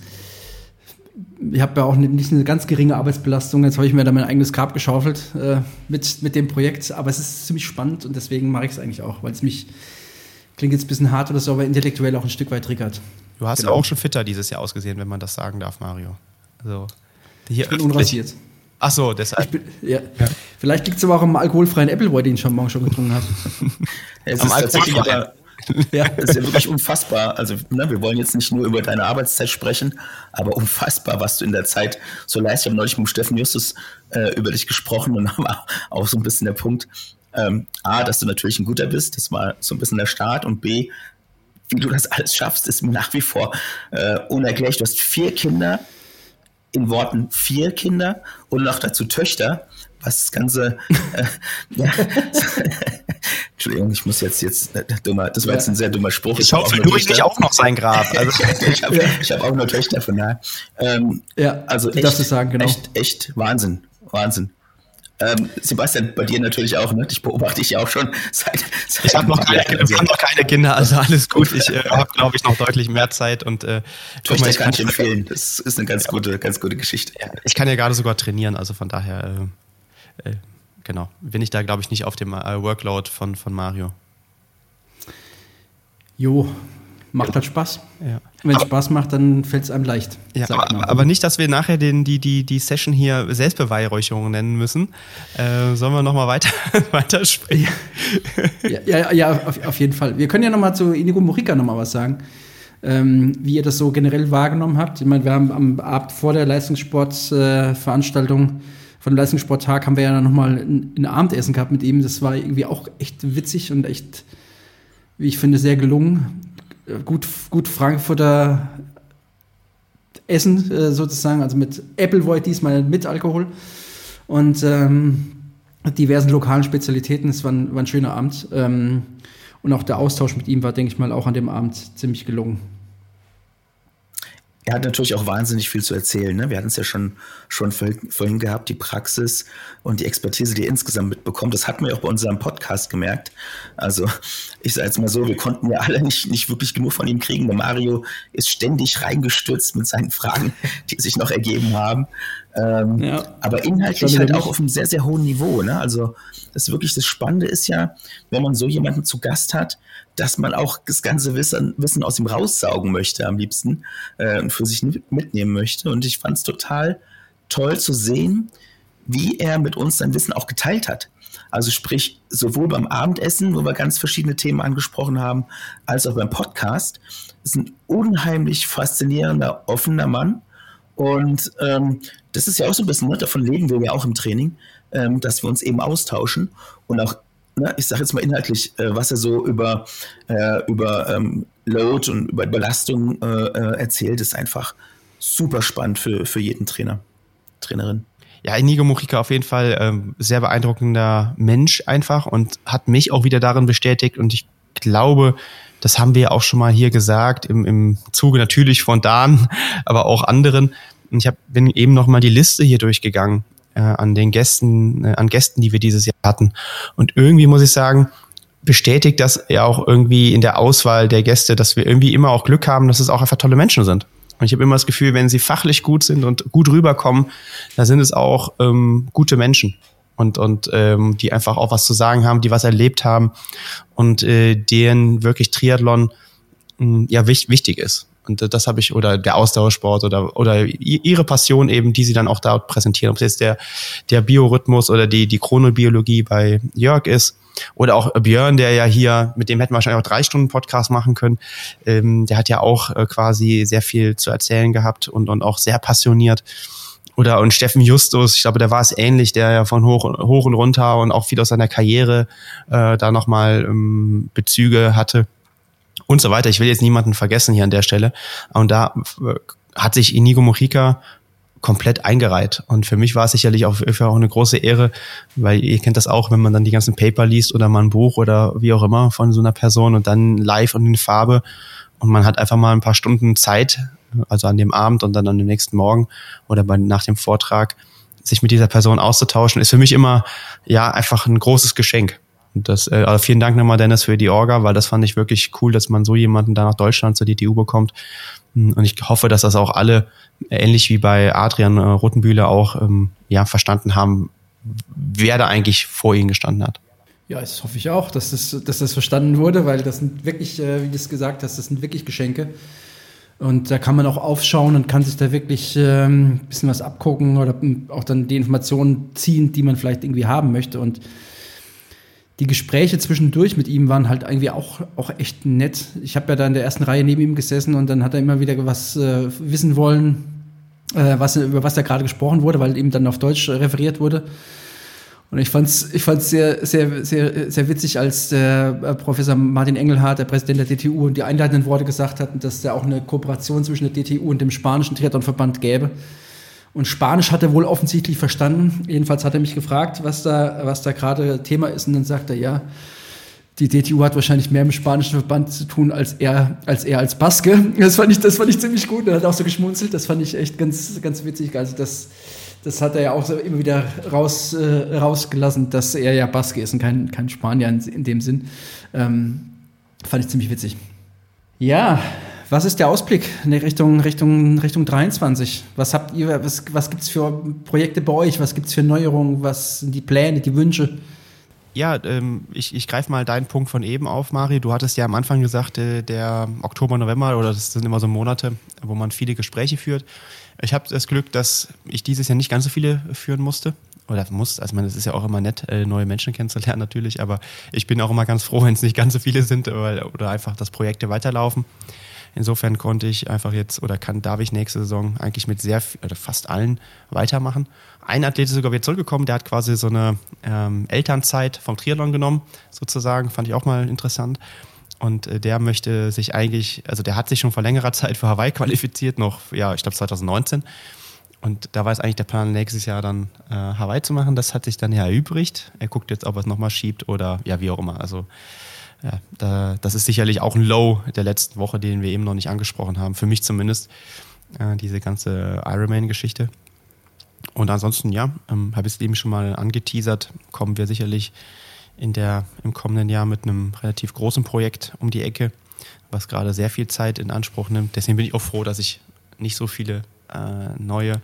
ich habe ja auch nicht eine ganz geringe Arbeitsbelastung. Jetzt habe ich mir da mein eigenes Grab geschaufelt äh, mit, mit dem Projekt. Aber es ist ziemlich spannend und deswegen mache ich es eigentlich auch, weil es mich, klingt jetzt ein bisschen hart oder so, aber intellektuell auch ein Stück weit triggert. Du hast genau. auch schon fitter dieses Jahr ausgesehen, wenn man das sagen darf, Mario. Also, hier ich bin unrasiert. Ach so, deshalb. Bin, ja. ja. Vielleicht liegt es aber auch am alkoholfreien Appleboy, den ich schon morgen schon getrunken habe. es am ist tatsächlich aber ja, das ist ja wirklich unfassbar. Also, ne, wir wollen jetzt nicht nur über deine Arbeitszeit sprechen, aber unfassbar, was du in der Zeit so leistest. Ich habe neulich mit Steffen Justus äh, über dich gesprochen und war auch so ein bisschen der Punkt, ähm, A, dass du natürlich ein guter bist, das war so ein bisschen der Start und B, wie du das alles schaffst, ist nach wie vor äh, unerklärlich. Du hast vier Kinder, in Worten vier Kinder und noch dazu Töchter was das Ganze. Äh, ja. Entschuldigung, ich muss jetzt jetzt äh, dummer, das war jetzt ein sehr dummer Spruch. Ich, ich hoffe, du nicht auch noch sein Grab. Also. ich habe ja. hab auch nur Töchter von daher. Ähm, ja, also echt, das sagen, genau. echt, echt Wahnsinn, Wahnsinn. Ähm, Sebastian, bei dir natürlich auch, ne? Ich beobachte dich ja auch schon seit. seit ich habe noch, keine, hab noch keine Kinder, also alles gut. Ich äh, habe, glaube ich, noch deutlich mehr Zeit und äh, Töchter kann ich empfehlen. Das ist eine ganz gute, ganz gute Geschichte. Ja, ich kann ja gerade sogar trainieren, also von daher äh, äh, genau, bin ich da, glaube ich, nicht auf dem äh, Workload von, von Mario. Jo, macht halt Spaß. Ja. Wenn es Spaß macht, dann fällt es einem leicht. Ja, aber, aber, nicht, dass wir nachher den, die, die, die Session hier Selbstbeweihräucherung nennen müssen. Äh, sollen wir nochmal weiter, weiter sprechen? Ja, ja, ja auf, auf, jeden Fall. Wir können ja nochmal zu Inigo Morica nochmal was sagen. Ähm, wie ihr das so generell wahrgenommen habt. Ich meine, wir haben am Abend vor der Leistungssportveranstaltung äh, von Leistungssporttag haben wir ja nochmal ein, ein Abendessen gehabt mit ihm. Das war irgendwie auch echt witzig und echt, wie ich finde, sehr gelungen. Gut, gut Frankfurter Essen äh, sozusagen, also mit Appleboy diesmal mit Alkohol und ähm, diversen lokalen Spezialitäten. Es war ein, war ein schöner Abend. Ähm, und auch der Austausch mit ihm war, denke ich mal, auch an dem Abend ziemlich gelungen er hat natürlich auch wahnsinnig viel zu erzählen. Ne? Wir hatten es ja schon, schon vorhin gehabt, die Praxis und die Expertise, die er insgesamt mitbekommt. Das hatten wir auch bei unserem Podcast gemerkt. Also ich sage jetzt mal so, wir konnten ja alle nicht, nicht wirklich genug von ihm kriegen. Der Mario ist ständig reingestürzt mit seinen Fragen, die sich noch ergeben haben. Ähm, ja. Aber inhaltlich halt auch auf einem sehr, sehr hohen Niveau. Ne? Also das wirklich das Spannende ist ja, wenn man so jemanden zu Gast hat, dass man auch das ganze Wissen, Wissen aus ihm raussaugen möchte am liebsten äh, und für sich mitnehmen möchte. Und ich fand es total toll zu sehen, wie er mit uns sein Wissen auch geteilt hat. Also sprich, sowohl beim Abendessen, wo wir ganz verschiedene Themen angesprochen haben, als auch beim Podcast. Ist ein unheimlich faszinierender, offener Mann. Und ähm, das ist ja auch so ein bisschen, ne, davon leben wir ja auch im Training, ähm, dass wir uns eben austauschen und auch, ne, ich sage jetzt mal inhaltlich, äh, was er so über, äh, über ähm, Load und über Belastung äh, äh erzählt, ist einfach super spannend für, für jeden Trainer, Trainerin. Ja, Inigo Murica auf jeden Fall ähm, sehr beeindruckender Mensch einfach und hat mich auch wieder darin bestätigt und ich glaube, das haben wir auch schon mal hier gesagt, im, im Zuge natürlich von Dan, aber auch anderen. Und ich hab, bin eben noch mal die Liste hier durchgegangen äh, an den Gästen, äh, an Gästen, die wir dieses Jahr hatten. Und irgendwie muss ich sagen, bestätigt das ja auch irgendwie in der Auswahl der Gäste, dass wir irgendwie immer auch Glück haben, dass es auch einfach tolle Menschen sind. Und ich habe immer das Gefühl, wenn sie fachlich gut sind und gut rüberkommen, da sind es auch ähm, gute Menschen und, und ähm, die einfach auch was zu sagen haben, die was erlebt haben und äh, denen wirklich Triathlon mh, hm, ja wich, wichtig ist. Und das habe ich, oder der Ausdauersport oder, oder ihre Passion eben, die sie dann auch dort präsentieren. Ob es jetzt der, der Biorhythmus oder die, die Chronobiologie bei Jörg ist oder auch Björn, der ja hier, mit dem hätten wir wahrscheinlich auch drei Stunden Podcast machen können. Ähm, der hat ja auch äh, quasi sehr viel zu erzählen gehabt und, und auch sehr passioniert. Oder und Steffen Justus, ich glaube, der war es ähnlich, der ja von hoch, hoch und runter und auch viel aus seiner Karriere äh, da nochmal ähm, Bezüge hatte und so weiter. Ich will jetzt niemanden vergessen hier an der Stelle. Und da äh, hat sich Inigo Mojica komplett eingereiht. Und für mich war es sicherlich auch, auch eine große Ehre, weil ihr kennt das auch, wenn man dann die ganzen Paper liest oder mal ein Buch oder wie auch immer von so einer Person und dann live und in Farbe und man hat einfach mal ein paar Stunden Zeit, also an dem Abend und dann an dem nächsten Morgen oder bei, nach dem Vortrag, sich mit dieser Person auszutauschen, ist für mich immer ja einfach ein großes Geschenk. Und das, äh, also vielen Dank nochmal, Dennis, für die Orga, weil das fand ich wirklich cool, dass man so jemanden da nach Deutschland zur DTU bekommt. Hm, und ich hoffe, dass das auch alle, ähnlich wie bei Adrian äh, Rotenbühle, auch ähm, ja, verstanden haben, wer da eigentlich vor ihnen gestanden hat. Ja, das hoffe ich auch, dass das, dass das verstanden wurde, weil das sind wirklich, äh, wie du es gesagt hast, das sind wirklich Geschenke. Und da kann man auch aufschauen und kann sich da wirklich ähm, ein bisschen was abgucken oder auch dann die Informationen ziehen, die man vielleicht irgendwie haben möchte. Und die Gespräche zwischendurch mit ihm waren halt irgendwie auch, auch echt nett. Ich habe ja da in der ersten Reihe neben ihm gesessen und dann hat er immer wieder was äh, wissen wollen, äh, was, über was da gerade gesprochen wurde, weil eben dann auf Deutsch referiert wurde. Und ich fand es ich fand's sehr, sehr, sehr, sehr witzig, als der äh, Professor Martin Engelhardt, der Präsident der DTU, die einleitenden Worte gesagt hat, dass da auch eine Kooperation zwischen der DTU und dem spanischen Triathlonverband gäbe. Und Spanisch hat er wohl offensichtlich verstanden. Jedenfalls hat er mich gefragt, was da, was da gerade Thema ist. Und dann sagt er, ja, die DTU hat wahrscheinlich mehr mit dem spanischen Verband zu tun als er als, er als Baske. Das fand ich, das fand ich ziemlich gut. Er hat auch so geschmunzelt. Das fand ich echt ganz, ganz witzig. Also das, das hat er ja auch so immer wieder raus, äh, rausgelassen, dass er ja Baske ist und kein, kein Spanier in, in dem Sinn. Ähm, fand ich ziemlich witzig. Ja, was ist der Ausblick in Richtung, Richtung, Richtung 23? Was habt ihr, was, was gibt es für Projekte bei euch? Was gibt es für Neuerungen? Was sind die Pläne, die Wünsche? Ja, ähm, ich, ich greife mal deinen Punkt von eben auf, Mari. Du hattest ja am Anfang gesagt, äh, der Oktober, November, oder das sind immer so Monate, wo man viele Gespräche führt. Ich habe das Glück, dass ich dieses Jahr nicht ganz so viele führen musste. Oder muss, also es ist ja auch immer nett, äh, neue Menschen kennenzulernen natürlich, aber ich bin auch immer ganz froh, wenn es nicht ganz so viele sind oder einfach, dass Projekte weiterlaufen. Insofern konnte ich einfach jetzt oder kann, darf ich nächste Saison eigentlich mit sehr oder fast allen weitermachen. Ein Athlet ist sogar wieder zurückgekommen, der hat quasi so eine ähm, Elternzeit vom Triathlon genommen, sozusagen, fand ich auch mal interessant. Und äh, der möchte sich eigentlich, also der hat sich schon vor längerer Zeit für Hawaii qualifiziert, noch, ja, ich glaube 2019. Und da war es eigentlich der Plan, nächstes Jahr dann äh, Hawaii zu machen. Das hat sich dann ja erübrigt. Er guckt jetzt, ob er es nochmal schiebt oder ja, wie auch immer. Also ja, da, das ist sicherlich auch ein Low der letzten Woche, den wir eben noch nicht angesprochen haben. Für mich zumindest, äh, diese ganze Ironman-Geschichte. Und ansonsten, ja, ähm, habe ich es eben schon mal angeteasert, kommen wir sicherlich in der, im kommenden Jahr mit einem relativ großen Projekt um die Ecke, was gerade sehr viel Zeit in Anspruch nimmt. Deswegen bin ich auch froh, dass ich nicht so viele äh, neue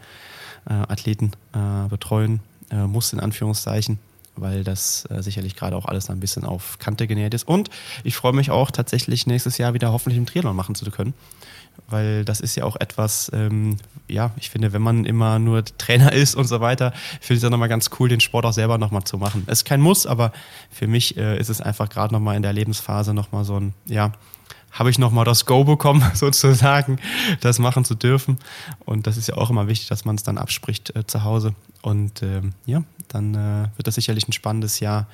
äh, Athleten äh, betreuen äh, muss, in Anführungszeichen weil das äh, sicherlich gerade auch alles ein bisschen auf Kante genäht ist. Und ich freue mich auch tatsächlich nächstes Jahr wieder hoffentlich im Triathlon machen zu können, weil das ist ja auch etwas, ähm, ja, ich finde, wenn man immer nur Trainer ist und so weiter, finde ich es auch nochmal ganz cool, den Sport auch selber nochmal zu machen. Es ist kein Muss, aber für mich äh, ist es einfach gerade nochmal in der Lebensphase nochmal so ein, ja, habe ich nochmal das Go bekommen, sozusagen, das machen zu dürfen. Und das ist ja auch immer wichtig, dass man es dann abspricht äh, zu Hause. Und ähm, ja, dann äh, wird das sicherlich ein spannendes Jahr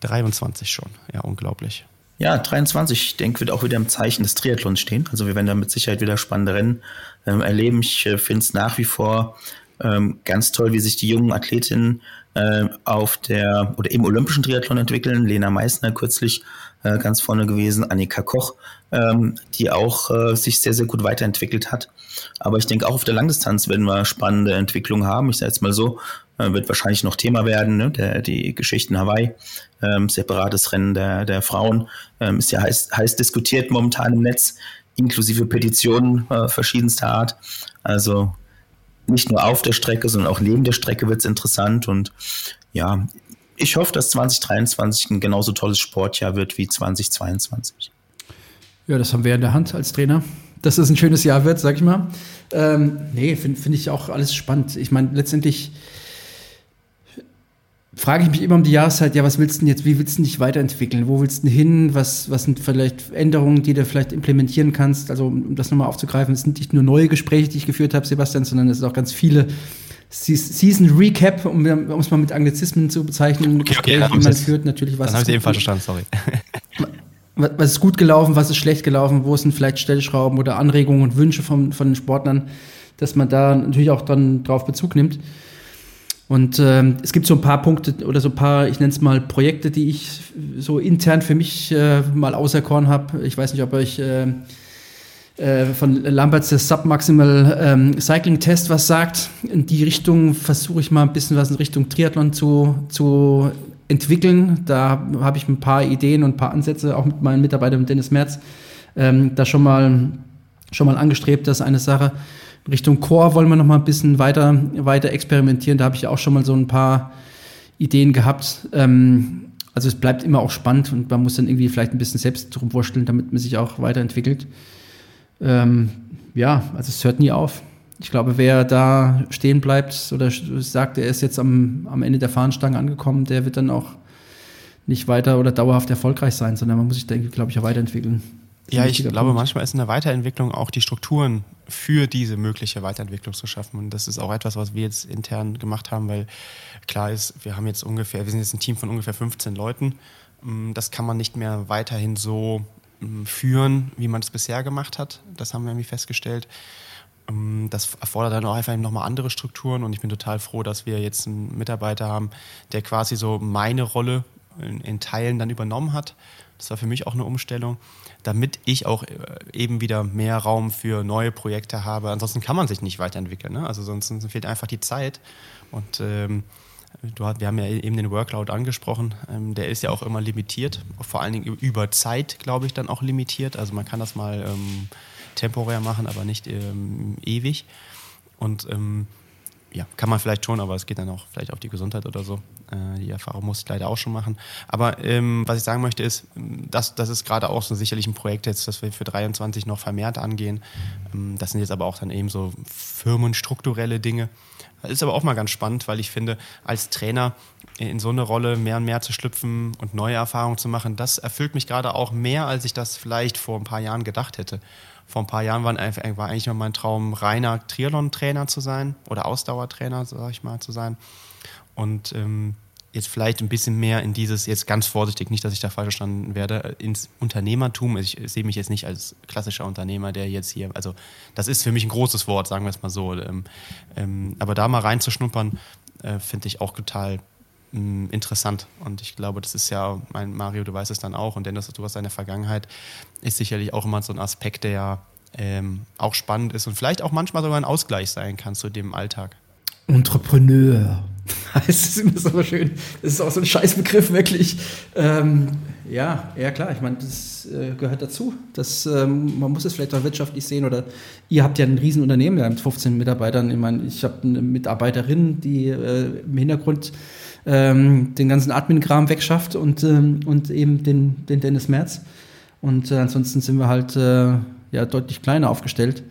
23 schon. Ja, unglaublich. Ja, 23, ich denke, wird auch wieder im Zeichen des Triathlons stehen. Also wir werden da mit Sicherheit wieder spannende Rennen ähm, erleben. Ich äh, finde es nach wie vor ähm, ganz toll, wie sich die jungen Athletinnen äh, auf der oder im olympischen Triathlon entwickeln. Lena Meissner kürzlich äh, ganz vorne gewesen, Annika Koch, ähm, die auch äh, sich sehr, sehr gut weiterentwickelt hat. Aber ich denke, auch auf der Langdistanz werden wir spannende Entwicklungen haben. Ich sage jetzt mal so, äh, wird wahrscheinlich noch Thema werden, ne? der, die Geschichten Hawaii, ähm, separates Rennen der, der Frauen, ähm, ist ja heiß, heiß diskutiert momentan im Netz, inklusive Petitionen äh, verschiedenster Art. Also nicht nur auf der Strecke, sondern auch neben der Strecke wird es interessant und ja, ich hoffe, dass 2023 ein genauso tolles Sportjahr wird wie 2022. Ja, das haben wir in der Hand als Trainer. Dass es ein schönes Jahr wird, sag ich mal. Ähm, nee, finde find ich auch alles spannend. Ich meine, letztendlich frage ich mich immer um die Jahreszeit, ja, was willst du denn jetzt, wie willst du dich weiterentwickeln? Wo willst du hin? Was, was sind vielleicht Änderungen, die du vielleicht implementieren kannst? Also, um das nochmal aufzugreifen, es sind nicht nur neue Gespräche, die ich geführt habe, Sebastian, sondern es sind auch ganz viele Season Recap, um, um es mal mit Anglizismen zu bezeichnen, okay, okay, wie man führt, natürlich was. Dann habe ich ebenfalls verstanden, sorry. was ist gut gelaufen, was ist schlecht gelaufen, wo sind vielleicht Stellschrauben oder Anregungen und Wünsche von, von den Sportlern, dass man da natürlich auch dann drauf Bezug nimmt. Und ähm, es gibt so ein paar Punkte oder so ein paar, ich nenne es mal Projekte, die ich so intern für mich äh, mal auserkoren habe. Ich weiß nicht, ob euch äh, äh, von Lamberts Submaximal ähm, Cycling Test was sagt. In die Richtung versuche ich mal ein bisschen was in Richtung Triathlon zu, zu entwickeln. Da habe ich ein paar Ideen und ein paar Ansätze, auch mit meinem Mitarbeiter mit Dennis Merz, ähm, da schon mal, schon mal angestrebt. Das ist eine Sache. Richtung Core wollen wir noch mal ein bisschen weiter, weiter experimentieren. Da habe ich auch schon mal so ein paar Ideen gehabt. Ähm, also es bleibt immer auch spannend und man muss dann irgendwie vielleicht ein bisschen selbst drum wursteln, damit man sich auch weiterentwickelt. Ähm, ja, also es hört nie auf. Ich glaube, wer da stehen bleibt oder sagt, er ist jetzt am, am Ende der Fahnenstange angekommen, der wird dann auch nicht weiter oder dauerhaft erfolgreich sein, sondern man muss sich da, glaube ich, auch weiterentwickeln. Ja, ich glaube, Punkt. manchmal ist in der Weiterentwicklung auch die Strukturen für diese mögliche Weiterentwicklung zu schaffen. Und das ist auch etwas, was wir jetzt intern gemacht haben, weil klar ist, wir haben jetzt ungefähr, wir sind jetzt ein Team von ungefähr 15 Leuten. Mm, das kann man nicht mehr weiterhin so mm, führen, wie man es bisher gemacht hat. Das haben wir irgendwie festgestellt. Mm, das erfordert dann auch einfach nochmal andere Strukturen und ich bin total froh, dass wir jetzt einen Mitarbeiter haben, der quasi so meine Rolle in, in Teilen dann übernommen hat. Das war für mich auch eine Umstellung damit ich auch äh, eben wieder mehr Raum für neue Projekte habe. Ansonsten kann man sich nicht weiterentwickeln. Ne? Also sonst fehlt einfach die Zeit. Und ähm, du, wir haben ja eben den Workload angesprochen. Ähm, der ist ja auch immer limitiert, vor allen Dingen über Zeit, glaube ich, dann auch limitiert. Also man kann das mal ähm, temporär machen, aber nicht ähm, ewig. Und ähm, ja, kann man vielleicht schon, aber es geht dann auch vielleicht auf die Gesundheit oder so. Äh, die Erfahrung muss ich leider auch schon machen. Aber ähm, was ich sagen möchte ist, das, das ist gerade auch so sicherlich ein Projekt jetzt, das wir für 23 noch vermehrt angehen. Ähm, das sind jetzt aber auch dann eben so firmenstrukturelle Dinge. Das ist aber auch mal ganz spannend, weil ich finde, als Trainer in so eine Rolle mehr und mehr zu schlüpfen und neue Erfahrungen zu machen, das erfüllt mich gerade auch mehr, als ich das vielleicht vor ein paar Jahren gedacht hätte vor ein paar Jahren war, eigentlich noch mein Traum, reiner Triathlon-Trainer zu sein oder Ausdauertrainer, sag ich mal, zu sein. Und ähm, jetzt vielleicht ein bisschen mehr in dieses, jetzt ganz vorsichtig, nicht, dass ich da falsch verstanden werde, ins Unternehmertum. Ich, ich sehe mich jetzt nicht als klassischer Unternehmer, der jetzt hier, also das ist für mich ein großes Wort, sagen wir es mal so. Ähm, ähm, aber da mal reinzuschnuppern, äh, finde ich auch total ähm, interessant. Und ich glaube, das ist ja, mein Mario, du weißt es dann auch, und Dennis, du hast deine Vergangenheit, ist sicherlich auch immer so ein Aspekt, der ja ähm, auch spannend ist und vielleicht auch manchmal sogar ein Ausgleich sein kann zu dem Alltag. Entrepreneur. Es ist immer so schön. Das ist auch so ein Scheißbegriff, wirklich. Ähm, ja, ja klar, ich meine, das äh, gehört dazu. Das, ähm, man muss es vielleicht auch wirtschaftlich sehen oder ihr habt ja ein Riesenunternehmen ja, mit 15 Mitarbeitern. Ich meine, ich habe eine Mitarbeiterin, die äh, im Hintergrund ähm, den ganzen Admin-Kram wegschafft und, ähm, und eben den, den Dennis Merz. Und äh, ansonsten sind wir halt äh, ja deutlich kleiner aufgestellt.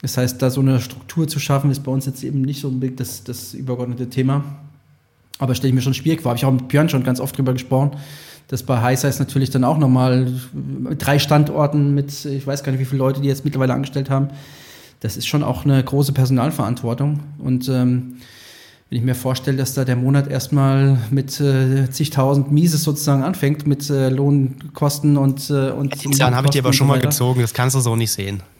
Das heißt, da so eine Struktur zu schaffen, ist bei uns jetzt eben nicht so unbedingt das, das übergeordnete Thema. Aber stelle ich mir schon schwierig vor. Habe ich auch mit Björn schon ganz oft drüber gesprochen, dass bei High Size natürlich dann auch nochmal drei Standorten mit, ich weiß gar nicht, wie viele Leute die jetzt mittlerweile angestellt haben. Das ist schon auch eine große Personalverantwortung. Und ähm, wenn ich mir vorstelle, dass da der Monat erstmal mit äh, zigtausend Mieses sozusagen anfängt, mit äh, Lohnkosten und äh, und Die Zahlen habe ich dir aber schon mal gezogen, das kannst du so nicht sehen.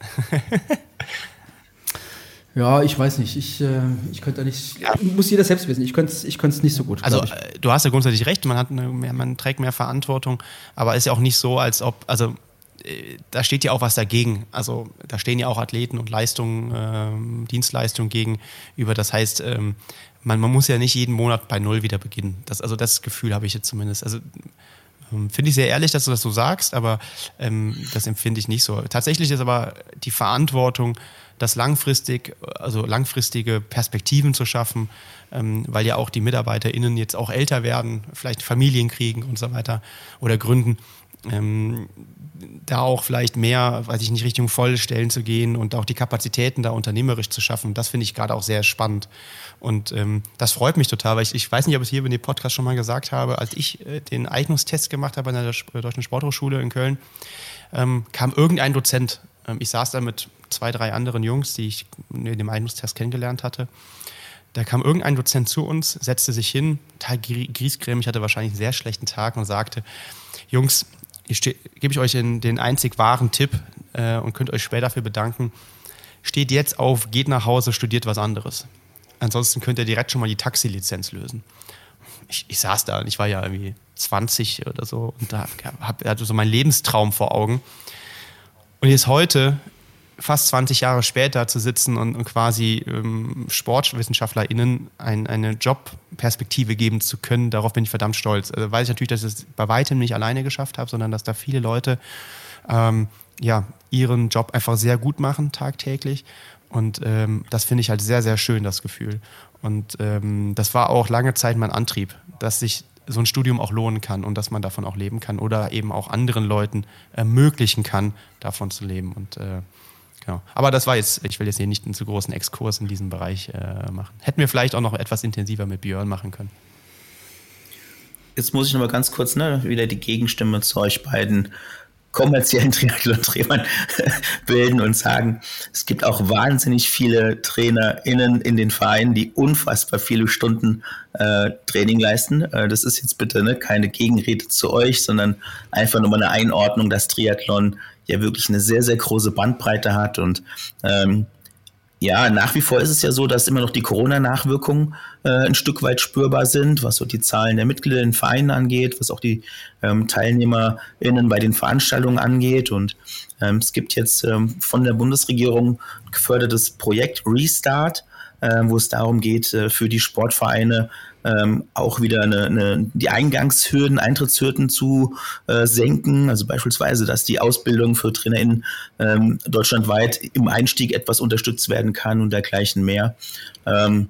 Ja, ich weiß nicht. Ich, äh, ich könnte da nicht. Ja. Muss jeder selbst wissen. Ich könnte es ich nicht so gut. Also, äh, du hast ja grundsätzlich recht. Man, hat eine, mehr, man trägt mehr Verantwortung. Aber ist ja auch nicht so, als ob. Also, da steht ja auch was dagegen. Also, da stehen ja auch Athleten und Leistungen, ähm, Dienstleistungen gegenüber. Das heißt, ähm, man, man muss ja nicht jeden Monat bei Null wieder beginnen. Das, also, das Gefühl habe ich jetzt zumindest. Also, ähm, Finde ich sehr ehrlich, dass du das so sagst, aber ähm, das empfinde ich nicht so. Tatsächlich ist aber die Verantwortung das langfristig, also langfristige Perspektiven zu schaffen, ähm, weil ja auch die MitarbeiterInnen jetzt auch älter werden, vielleicht Familien kriegen und so weiter oder gründen. Ähm, da auch vielleicht mehr, weiß ich nicht, Richtung Vollstellen zu gehen und auch die Kapazitäten da unternehmerisch zu schaffen. Das finde ich gerade auch sehr spannend. Und ähm, das freut mich total, weil ich, ich weiß nicht, ob ich es hier in dem Podcast schon mal gesagt habe, als ich äh, den Eignungstest gemacht habe an der Deutschen Sporthochschule in Köln, ähm, kam irgendein Dozent. Ähm, ich saß da mit zwei, drei anderen Jungs, die ich in dem Eignungstest kennengelernt hatte. Da kam irgendein Dozent zu uns, setzte sich hin, total griesgrämig, hatte wahrscheinlich einen sehr schlechten Tag und sagte, Jungs, gebe ich euch den, den einzig wahren Tipp äh, und könnt euch später dafür bedanken. Steht jetzt auf, geht nach Hause, studiert was anderes. Ansonsten könnt ihr direkt schon mal die Taxilizenz lösen. Ich, ich saß da und ich war ja irgendwie 20 oder so und da hatte so meinen Lebenstraum vor Augen. Und jetzt heute fast 20 Jahre später zu sitzen und, und quasi ähm, SportwissenschaftlerInnen ein, eine Jobperspektive geben zu können, darauf bin ich verdammt stolz. Also weiß ich natürlich, dass ich es bei weitem nicht alleine geschafft habe, sondern dass da viele Leute ähm, ja, ihren Job einfach sehr gut machen, tagtäglich. Und ähm, das finde ich halt sehr, sehr schön, das Gefühl. Und ähm, das war auch lange Zeit mein Antrieb, dass sich so ein Studium auch lohnen kann und dass man davon auch leben kann oder eben auch anderen Leuten ermöglichen kann, davon zu leben. Und äh, Genau. Aber das war jetzt, ich will jetzt hier nicht einen zu großen Exkurs in diesem Bereich äh, machen. Hätten wir vielleicht auch noch etwas intensiver mit Björn machen können. Jetzt muss ich noch mal ganz kurz ne, wieder die Gegenstimme zu euch beiden kommerziellen Triathlon-Trainern bilden und sagen, es gibt auch wahnsinnig viele TrainerInnen in den Vereinen, die unfassbar viele Stunden äh, Training leisten. Äh, das ist jetzt bitte ne, keine Gegenrede zu euch, sondern einfach nur mal eine Einordnung, dass Triathlon ja wirklich eine sehr, sehr große Bandbreite hat und ähm, ja, nach wie vor ist es ja so, dass immer noch die Corona-Nachwirkungen äh, ein Stück weit spürbar sind, was so die Zahlen der Mitglieder in den Vereinen angeht, was auch die ähm, TeilnehmerInnen bei den Veranstaltungen angeht. Und ähm, es gibt jetzt ähm, von der Bundesregierung gefördertes Projekt Restart, äh, wo es darum geht, äh, für die Sportvereine ähm, auch wieder eine, eine, die Eingangshürden, Eintrittshürden zu äh, senken. Also beispielsweise, dass die Ausbildung für TrainerInnen ähm, deutschlandweit im Einstieg etwas unterstützt werden kann und dergleichen mehr. Ähm,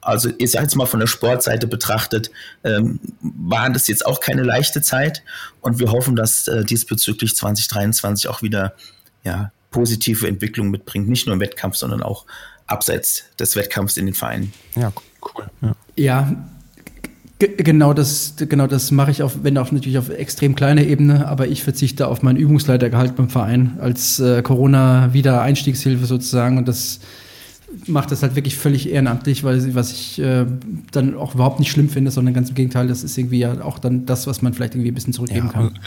also ich sage jetzt mal von der Sportseite betrachtet, ähm, war das jetzt auch keine leichte Zeit und wir hoffen, dass äh, diesbezüglich 2023 auch wieder ja, positive Entwicklung mitbringt, nicht nur im Wettkampf, sondern auch abseits des Wettkampfs in den Vereinen. Ja, cool. Ja, ja genau das, genau das mache ich auf, wenn auch natürlich auf extrem kleiner Ebene, aber ich verzichte auf mein Übungsleitergehalt beim Verein als äh, Corona-Wiedereinstiegshilfe sozusagen und das macht das halt wirklich völlig ehrenamtlich, weil was ich äh, dann auch überhaupt nicht schlimm finde, sondern ganz im Gegenteil, das ist irgendwie ja auch dann das, was man vielleicht irgendwie ein bisschen zurückgeben ja, kann.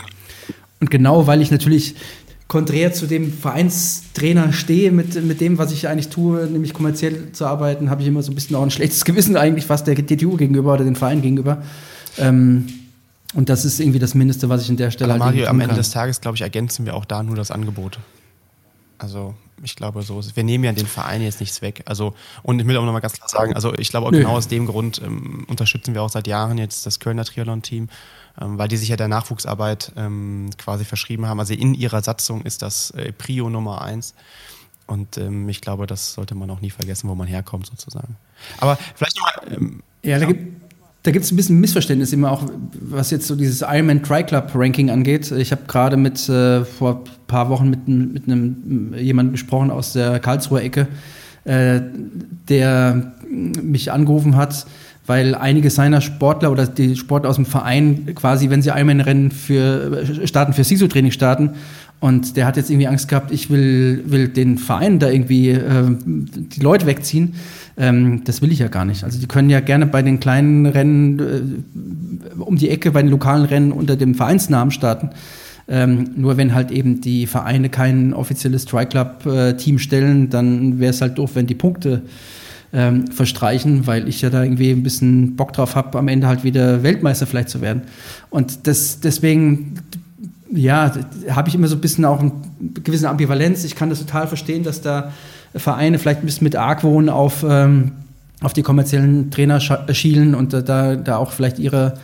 Und genau, weil ich natürlich konträr zu dem Vereinstrainer stehe mit, mit dem, was ich eigentlich tue, nämlich kommerziell zu arbeiten, habe ich immer so ein bisschen auch ein schlechtes Gewissen eigentlich fast der DTU gegenüber oder den Verein gegenüber. Ähm, und das ist irgendwie das Mindeste, was ich in der Stelle Aber halt Mario, am Ende des Tages, glaube ich, ergänzen wir auch da nur das Angebot. Also ich glaube, so wir nehmen ja den Verein jetzt nichts weg. Also und ich will auch nochmal ganz klar sagen, also ich glaube auch genau aus dem Grund ähm, unterstützen wir auch seit Jahren jetzt das Kölner Triathlon-Team, weil die sich ja der Nachwuchsarbeit ähm, quasi verschrieben haben. Also in ihrer Satzung ist das äh, Prio Nummer eins. Und ähm, ich glaube, das sollte man auch nie vergessen, wo man herkommt sozusagen. Aber vielleicht nochmal. Ähm, ja, da gibt da gibt es ein bisschen Missverständnis immer auch, was jetzt so dieses Ironman Tri Club Ranking angeht. Ich habe gerade mit äh, vor ein paar Wochen mit, mit einem jemandem gesprochen aus der Karlsruher Ecke, äh, der mich angerufen hat, weil einige seiner Sportler oder die Sportler aus dem Verein quasi, wenn sie Ironman-Rennen für starten, für SISO-Training starten und der hat jetzt irgendwie Angst gehabt, ich will, will den Verein da irgendwie äh, die Leute wegziehen. Ähm, das will ich ja gar nicht. Also die können ja gerne bei den kleinen Rennen äh, um die Ecke, bei den lokalen Rennen unter dem Vereinsnamen starten. Ähm, nur wenn halt eben die Vereine kein offizielles Tri-Club-Team äh, stellen, dann wäre es halt doof, wenn die Punkte ähm, verstreichen, weil ich ja da irgendwie ein bisschen Bock drauf habe, am Ende halt wieder Weltmeister vielleicht zu werden. Und das, deswegen, ja, habe ich immer so ein bisschen auch eine gewisse Ambivalenz. Ich kann das total verstehen, dass da Vereine vielleicht ein bisschen mit Argwohn auf, ähm, auf die kommerziellen Trainer schielen und da, da auch vielleicht ihre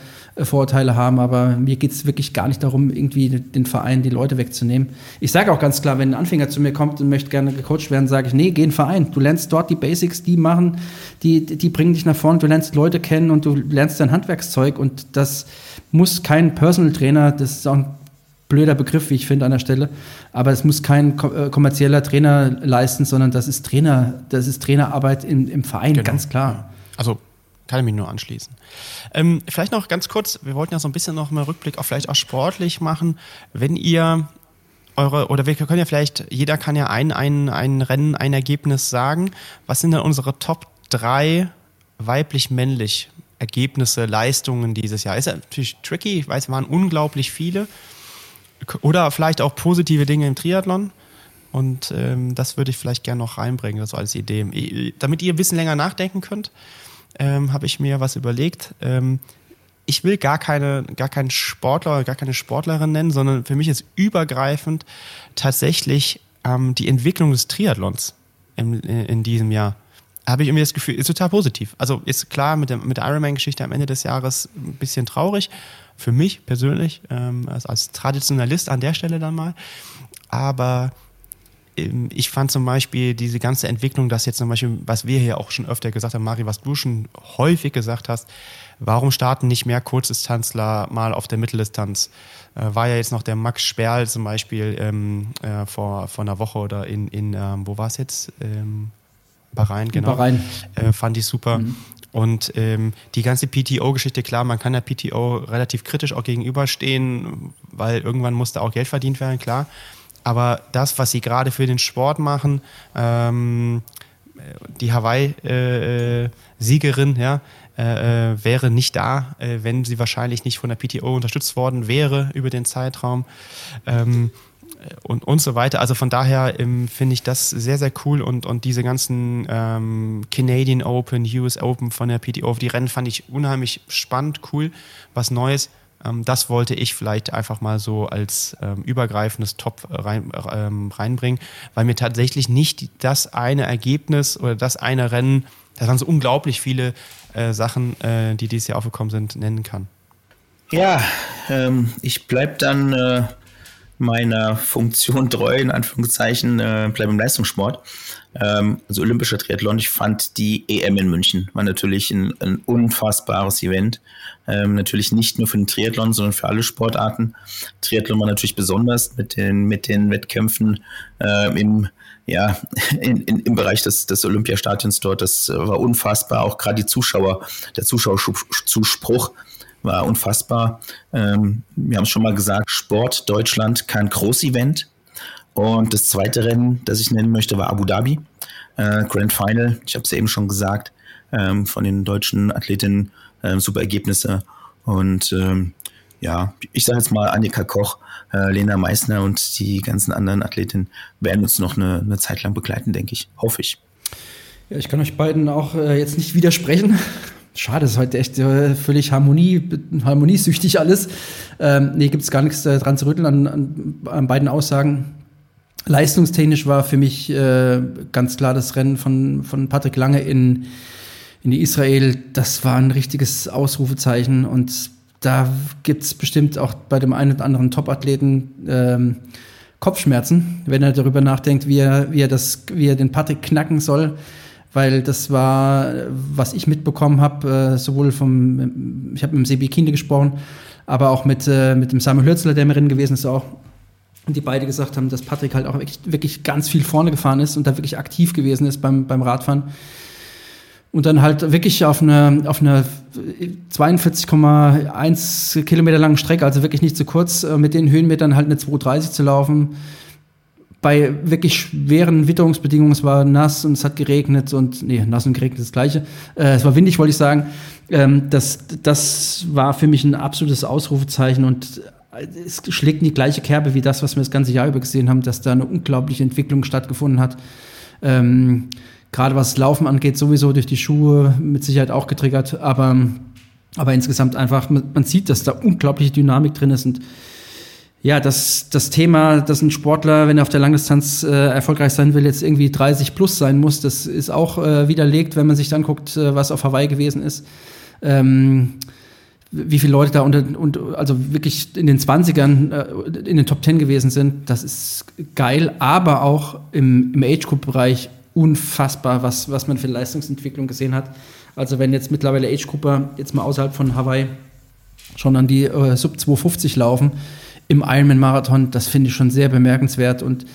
Vorurteile haben, aber mir geht es wirklich gar nicht darum, irgendwie den Verein die Leute wegzunehmen. Ich sage auch ganz klar, wenn ein Anfänger zu mir kommt und möchte gerne gecoacht werden, sage ich, nee, geh in den Verein. Du lernst dort die Basics, die machen, die, die bringen dich nach vorne, du lernst Leute kennen und du lernst dein Handwerkszeug und das muss kein Personal Trainer, das ist auch ein blöder Begriff, wie ich finde an der Stelle. Aber es muss kein äh, kommerzieller Trainer leisten, sondern das ist Trainer, das ist Trainerarbeit im, im Verein, genau. ganz klar. Also kann ich mich nur anschließen. Ähm, vielleicht noch ganz kurz, wir wollten ja so ein bisschen noch mal Rückblick auf vielleicht auch sportlich machen. Wenn ihr eure, oder wir können ja vielleicht, jeder kann ja ein, ein, ein Rennen, ein Ergebnis sagen. Was sind denn unsere Top 3 weiblich-männlich Ergebnisse, Leistungen dieses Jahr? Ist ja natürlich tricky, ich weiß, es waren unglaublich viele. Oder vielleicht auch positive Dinge im Triathlon. Und ähm, das würde ich vielleicht gerne noch reinbringen, so als Idee. Damit ihr ein bisschen länger nachdenken könnt, ähm, habe ich mir was überlegt. Ähm, ich will gar keine, gar keinen Sportler, gar keine Sportlerin nennen, sondern für mich ist übergreifend tatsächlich ähm, die Entwicklung des Triathlons im, in diesem Jahr. Habe ich irgendwie das Gefühl, ist total positiv. Also ist klar mit, der, mit der Ironman-Geschichte am Ende des Jahres ein bisschen traurig, für mich persönlich, ähm, als, als Traditionalist an der Stelle dann mal. Aber ich fand zum Beispiel diese ganze Entwicklung, dass jetzt zum Beispiel, was wir hier auch schon öfter gesagt haben, Mari, was du schon häufig gesagt hast, warum starten nicht mehr Kurzdistanzler mal auf der Mitteldistanz? Äh, war ja jetzt noch der Max Sperl zum Beispiel ähm, äh, vor, vor einer Woche oder in, in ähm, wo war es jetzt? Ähm, Bahrain, genau. Bahrain. Äh, fand ich super. Mhm. Und ähm, die ganze PTO-Geschichte, klar, man kann der PTO relativ kritisch auch gegenüberstehen, weil irgendwann muss da auch Geld verdient werden, klar. Aber das, was sie gerade für den Sport machen, ähm, die Hawaii-Siegerin, äh, ja, äh, wäre nicht da, äh, wenn sie wahrscheinlich nicht von der PTO unterstützt worden wäre über den Zeitraum. Ähm, und, und so weiter. Also von daher ähm, finde ich das sehr, sehr cool und, und diese ganzen ähm, Canadian Open, US Open von der PTO, die Rennen fand ich unheimlich spannend, cool, was Neues. Ähm, das wollte ich vielleicht einfach mal so als ähm, übergreifendes Top rein, ähm, reinbringen, weil mir tatsächlich nicht das eine Ergebnis oder das eine Rennen, da waren so unglaublich viele äh, Sachen, äh, die dieses Jahr aufgekommen sind, nennen kann. Ja, ähm, ich bleibe dann äh, meiner Funktion treu, in Anführungszeichen, äh, bleibe im Leistungssport. Ähm, also olympischer Triathlon. Ich fand die EM in München war natürlich ein, ein unfassbares Event. Ähm, natürlich nicht nur für den Triathlon, sondern für alle Sportarten. Triathlon war natürlich besonders mit den, mit den Wettkämpfen äh, im, ja, in, in, im Bereich des, des Olympiastadions dort. Das war unfassbar. Auch gerade die Zuschauer, der Zuschauerzuspruch war unfassbar. Ähm, wir haben es schon mal gesagt, Sport Deutschland kein Groß-Event. Und das zweite Rennen, das ich nennen möchte, war Abu Dhabi. Äh, Grand Final, ich habe es eben schon gesagt, ähm, von den deutschen Athletinnen äh, super Ergebnisse. Und ähm, ja, ich sage jetzt mal Annika Koch, äh, Lena Meissner und die ganzen anderen Athletinnen werden uns noch eine, eine Zeit lang begleiten, denke ich. Hoffe ich. Ja, ich kann euch beiden auch äh, jetzt nicht widersprechen. Schade, ist heute echt äh, völlig Harmonie, harmoniesüchtig alles. Ähm, nee, gibt es gar nichts äh, dran zu rütteln an, an, an, beiden Aussagen. Leistungstechnisch war für mich äh, ganz klar das Rennen von, von Patrick Lange in, in Israel. Das war ein richtiges Ausrufezeichen und da gibt es bestimmt auch bei dem einen oder anderen Top-Athleten ähm, Kopfschmerzen, wenn er darüber nachdenkt, wie er, wie er, das, wie er den Patrick knacken soll. Weil das war, was ich mitbekommen habe, äh, sowohl vom, ich habe mit dem Sebi Kinde gesprochen, aber auch mit, äh, mit dem Samuel Hürzler, der im Rennen gewesen ist, auch. Die beide gesagt haben, dass Patrick halt auch wirklich, wirklich ganz viel vorne gefahren ist und da wirklich aktiv gewesen ist beim, beim Radfahren. Und dann halt wirklich auf einer auf eine 42,1 Kilometer langen Strecke, also wirklich nicht zu kurz, äh, mit den Höhenmetern halt eine 230 zu laufen. Bei wirklich schweren Witterungsbedingungen, es war nass und es hat geregnet und, nee, nass und geregnet ist das Gleiche. Äh, es war windig, wollte ich sagen. Ähm, das, das war für mich ein absolutes Ausrufezeichen und es schlägt in die gleiche Kerbe wie das, was wir das ganze Jahr über gesehen haben, dass da eine unglaubliche Entwicklung stattgefunden hat. Ähm, Gerade was Laufen angeht, sowieso durch die Schuhe mit Sicherheit auch getriggert, aber, aber insgesamt einfach, man sieht, dass da unglaubliche Dynamik drin ist und ja, das, das Thema, dass ein Sportler, wenn er auf der Langdistanz äh, erfolgreich sein will, jetzt irgendwie 30 plus sein muss, das ist auch äh, widerlegt, wenn man sich dann guckt, äh, was auf Hawaii gewesen ist. Ähm, wie viele Leute da unter, und also wirklich in den 20ern äh, in den Top 10 gewesen sind, das ist geil, aber auch im, im Age-Group-Bereich unfassbar, was, was man für Leistungsentwicklung gesehen hat. Also wenn jetzt mittlerweile Age-Grupper jetzt mal außerhalb von Hawaii schon an die äh, Sub 250 laufen im Ironman-Marathon, das finde ich schon sehr bemerkenswert und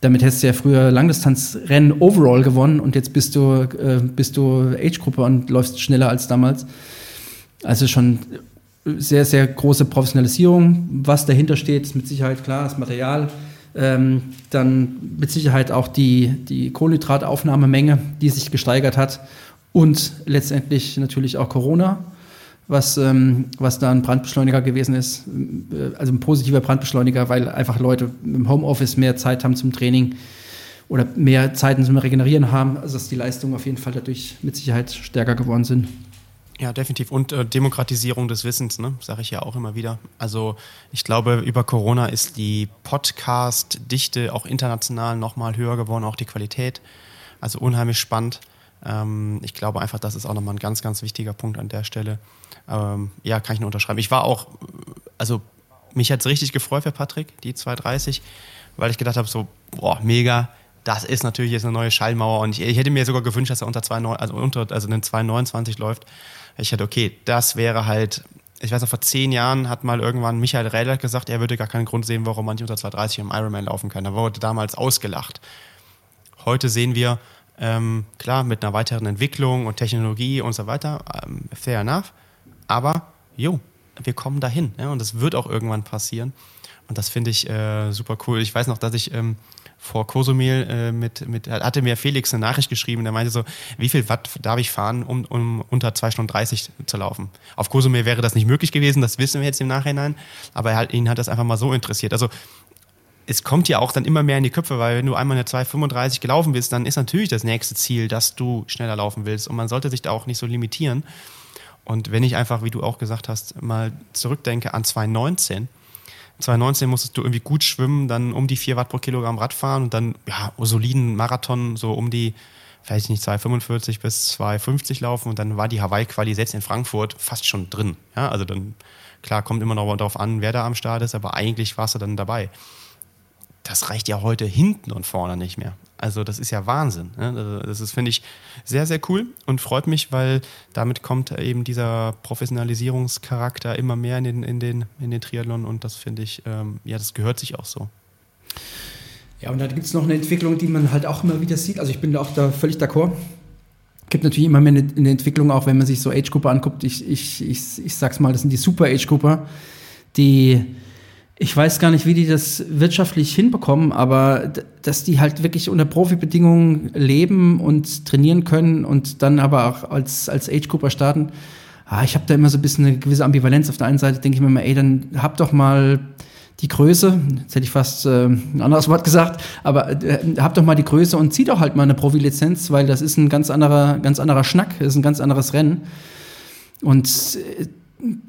damit hättest du ja früher Langdistanzrennen overall gewonnen und jetzt bist du, äh, bist du Age-Gruppe und läufst schneller als damals. Also schon sehr, sehr große Professionalisierung. Was dahinter steht, ist mit Sicherheit klar, das Material. Ähm, dann mit Sicherheit auch die, die Kohlenhydrataufnahmemenge, die sich gesteigert hat. Und letztendlich natürlich auch Corona, was, ähm, was da ein Brandbeschleuniger gewesen ist. Äh, also ein positiver Brandbeschleuniger, weil einfach Leute im Homeoffice mehr Zeit haben zum Training oder mehr Zeiten zum Regenerieren haben. Also dass die Leistungen auf jeden Fall dadurch mit Sicherheit stärker geworden sind. Ja, definitiv. Und äh, Demokratisierung des Wissens, ne? sage ich ja auch immer wieder. Also ich glaube, über Corona ist die Podcast-Dichte auch international nochmal höher geworden, auch die Qualität. Also unheimlich spannend. Ähm, ich glaube einfach, das ist auch nochmal ein ganz, ganz wichtiger Punkt an der Stelle. Ähm, ja, kann ich nur unterschreiben. Ich war auch, also mich hat es richtig gefreut für Patrick, die 230, weil ich gedacht habe, so, boah, mega, das ist natürlich jetzt eine neue Schallmauer und ich, ich hätte mir sogar gewünscht, dass er unter 2, also unter also einen 229 läuft. Ich hätte, okay, das wäre halt, ich weiß noch, vor zehn Jahren hat mal irgendwann Michael Räder gesagt, er würde gar keinen Grund sehen, warum man nicht unter 230 im Ironman laufen kann. Da wurde damals ausgelacht. Heute sehen wir, ähm, klar, mit einer weiteren Entwicklung und Technologie und so weiter, ähm, fair enough, aber jo, wir kommen dahin ja, und das wird auch irgendwann passieren. Und das finde ich äh, super cool. Ich weiß noch, dass ich ähm, vor Kosumel äh, mit, mit, hatte mir Felix eine Nachricht geschrieben, der meinte so, wie viel Watt darf ich fahren, um, um unter 2 Stunden 30 zu laufen? Auf Kosumel wäre das nicht möglich gewesen, das wissen wir jetzt im Nachhinein, aber er, ihn hat das einfach mal so interessiert. Also es kommt ja auch dann immer mehr in die Köpfe, weil wenn du einmal eine 2,35 gelaufen bist, dann ist natürlich das nächste Ziel, dass du schneller laufen willst und man sollte sich da auch nicht so limitieren. Und wenn ich einfach, wie du auch gesagt hast, mal zurückdenke an 2019, 2019 musstest du irgendwie gut schwimmen, dann um die 4 Watt pro Kilogramm Radfahren und dann ja, soliden Marathon so um die, vielleicht nicht 2,45 bis 2,50 laufen und dann war die Hawaii-Quali selbst in Frankfurt fast schon drin. Ja, also dann, klar, kommt immer noch darauf an, wer da am Start ist, aber eigentlich warst du dann dabei. Das reicht ja heute hinten und vorne nicht mehr. Also das ist ja Wahnsinn. Ne? Also das ist, finde ich, sehr, sehr cool und freut mich, weil damit kommt eben dieser Professionalisierungscharakter immer mehr in den, in den, in den Triathlon und das finde ich, ähm, ja, das gehört sich auch so. Ja, und da gibt es noch eine Entwicklung, die man halt auch immer wieder sieht. Also ich bin da auch da völlig d'accord. Gibt natürlich immer mehr eine, eine Entwicklung, auch wenn man sich so Age-Grupper anguckt. Ich, ich, ich, ich sag's mal, das sind die Super-Age-Grupper, die ich weiß gar nicht, wie die das wirtschaftlich hinbekommen, aber dass die halt wirklich unter Profibedingungen leben und trainieren können und dann aber auch als, als Age-Grouper starten. Ah, ich habe da immer so ein bisschen eine gewisse Ambivalenz. Auf der einen Seite denke ich mir immer, ey, dann hab doch mal die Größe, jetzt hätte ich fast äh, ein anderes Wort gesagt, aber äh, hab doch mal die Größe und zieh doch halt mal eine Profilizenz, weil das ist ein ganz anderer, ganz anderer Schnack, das ist ein ganz anderes Rennen. Und äh,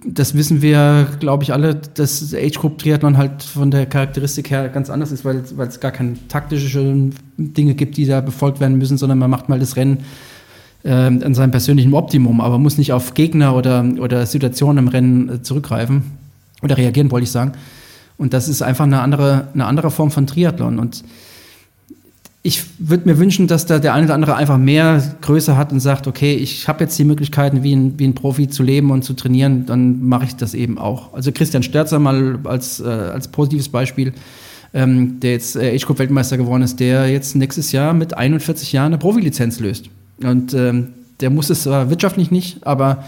das wissen wir, glaube ich, alle, dass Age Group Triathlon halt von der Charakteristik her ganz anders ist, weil, es gar keine taktischen Dinge gibt, die da befolgt werden müssen, sondern man macht mal das Rennen äh, an seinem persönlichen Optimum, aber muss nicht auf Gegner oder, oder Situationen im Rennen äh, zurückgreifen oder reagieren, wollte ich sagen. Und das ist einfach eine andere, eine andere Form von Triathlon. Und ich würde mir wünschen, dass da der eine oder andere einfach mehr Größe hat und sagt, okay, ich habe jetzt die Möglichkeiten, wie ein, wie ein Profi zu leben und zu trainieren, dann mache ich das eben auch. Also Christian Sterzer mal als, äh, als positives Beispiel, ähm, der jetzt äh, Age-Group-Weltmeister geworden ist, der jetzt nächstes Jahr mit 41 Jahren eine Profilizenz löst. Und ähm, der muss es zwar wirtschaftlich nicht, aber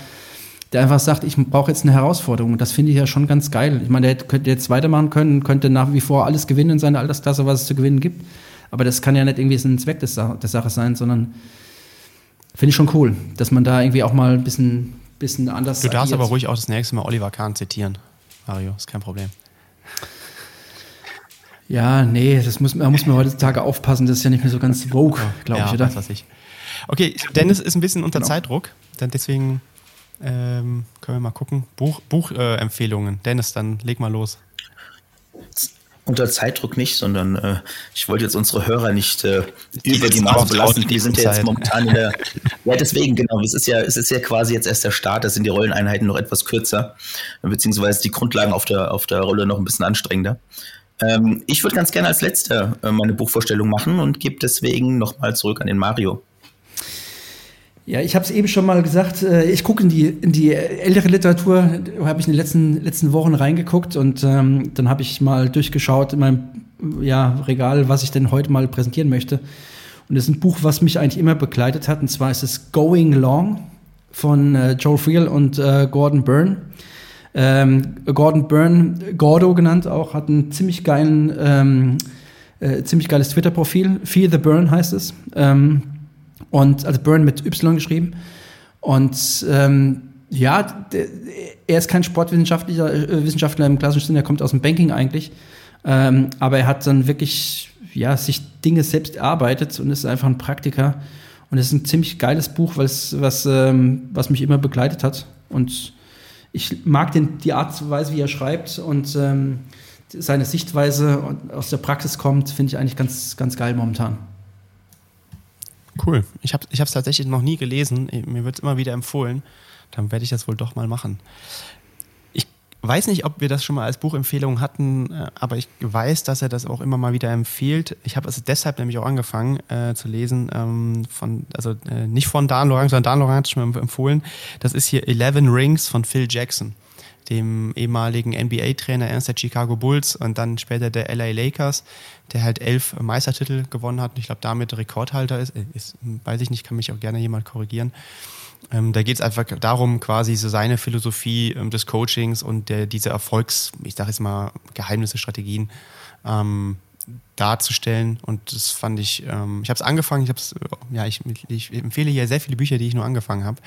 der einfach sagt, ich brauche jetzt eine Herausforderung. Und das finde ich ja schon ganz geil. Ich meine, der könnte jetzt weitermachen können, könnte nach wie vor alles gewinnen in seiner Altersklasse, was es zu gewinnen gibt. Aber das kann ja nicht irgendwie ein Zweck des, der Sache sein, sondern finde ich schon cool, dass man da irgendwie auch mal ein bisschen, bisschen anders. Du darfst agiert. aber ruhig auch das nächste Mal Oliver Kahn zitieren, Mario, ist kein Problem. Ja, nee, das muss, da muss man heutzutage aufpassen, das ist ja nicht mehr so ganz vogue, glaube ja, ich, oder? Weiß was ich. Okay, Dennis ist ein bisschen unter genau. Zeitdruck, deswegen ähm, können wir mal gucken. Buchempfehlungen. Buch, äh, Dennis, dann leg mal los unter Zeitdruck nicht, sondern äh, ich wollte jetzt unsere Hörer nicht äh, über die Maße belasten. Die sind ja jetzt momentan in der. ja, deswegen, genau. Es ist ja, es ist ja quasi jetzt erst der Start. Da sind die Rolleneinheiten noch etwas kürzer, beziehungsweise die Grundlagen auf der, auf der Rolle noch ein bisschen anstrengender. Ähm, ich würde ganz gerne als letzter äh, meine Buchvorstellung machen und gebe deswegen nochmal zurück an den Mario. Ja, ich habe es eben schon mal gesagt, äh, ich gucke in die, in die ältere Literatur, habe ich in den letzten, letzten Wochen reingeguckt und ähm, dann habe ich mal durchgeschaut in meinem ja, Regal, was ich denn heute mal präsentieren möchte. Und das ist ein Buch, was mich eigentlich immer begleitet hat, und zwar ist es Going Long von äh, Joe Friel und äh, Gordon Byrne. Ähm, Gordon Byrne, Gordo genannt auch, hat einen ziemlich geilen, ähm, äh, ziemlich geiles Twitter-Profil. Fear the Burn heißt es. Ähm, und also Burn mit Y geschrieben. Und ähm, ja, der, er ist kein Sportwissenschaftler äh, Wissenschaftler im klassischen Sinne, er kommt aus dem Banking eigentlich. Ähm, aber er hat dann wirklich ja, sich Dinge selbst erarbeitet und ist einfach ein Praktiker. Und es ist ein ziemlich geiles Buch, was, was, ähm, was mich immer begleitet hat. Und ich mag den, die Art und Weise, wie er schreibt und ähm, seine Sichtweise aus der Praxis kommt, finde ich eigentlich ganz, ganz geil momentan. Cool. Ich habe es tatsächlich noch nie gelesen. Mir wird es immer wieder empfohlen. Dann werde ich das wohl doch mal machen. Ich weiß nicht, ob wir das schon mal als Buchempfehlung hatten, äh, aber ich weiß, dass er das auch immer mal wieder empfiehlt. Ich habe es deshalb nämlich auch angefangen äh, zu lesen, ähm, von, also äh, nicht von Dan Lorang, sondern Dan Lorang hat es schon mal empfohlen. Das ist hier Eleven Rings von Phil Jackson dem ehemaligen NBA-Trainer erst der Chicago Bulls und dann später der LA Lakers, der halt elf Meistertitel gewonnen hat und ich glaube damit Rekordhalter ist, äh, ist, weiß ich nicht, kann mich auch gerne jemand korrigieren. Ähm, da geht es einfach darum, quasi so seine Philosophie ähm, des Coachings und der, diese Erfolgs, ich sage jetzt mal, Geheimnisse, Strategien ähm, darzustellen. Und das fand ich, ähm, ich habe es angefangen, ich habe ja, ich, ich, empfehle hier sehr viele Bücher, die ich nur angefangen habe.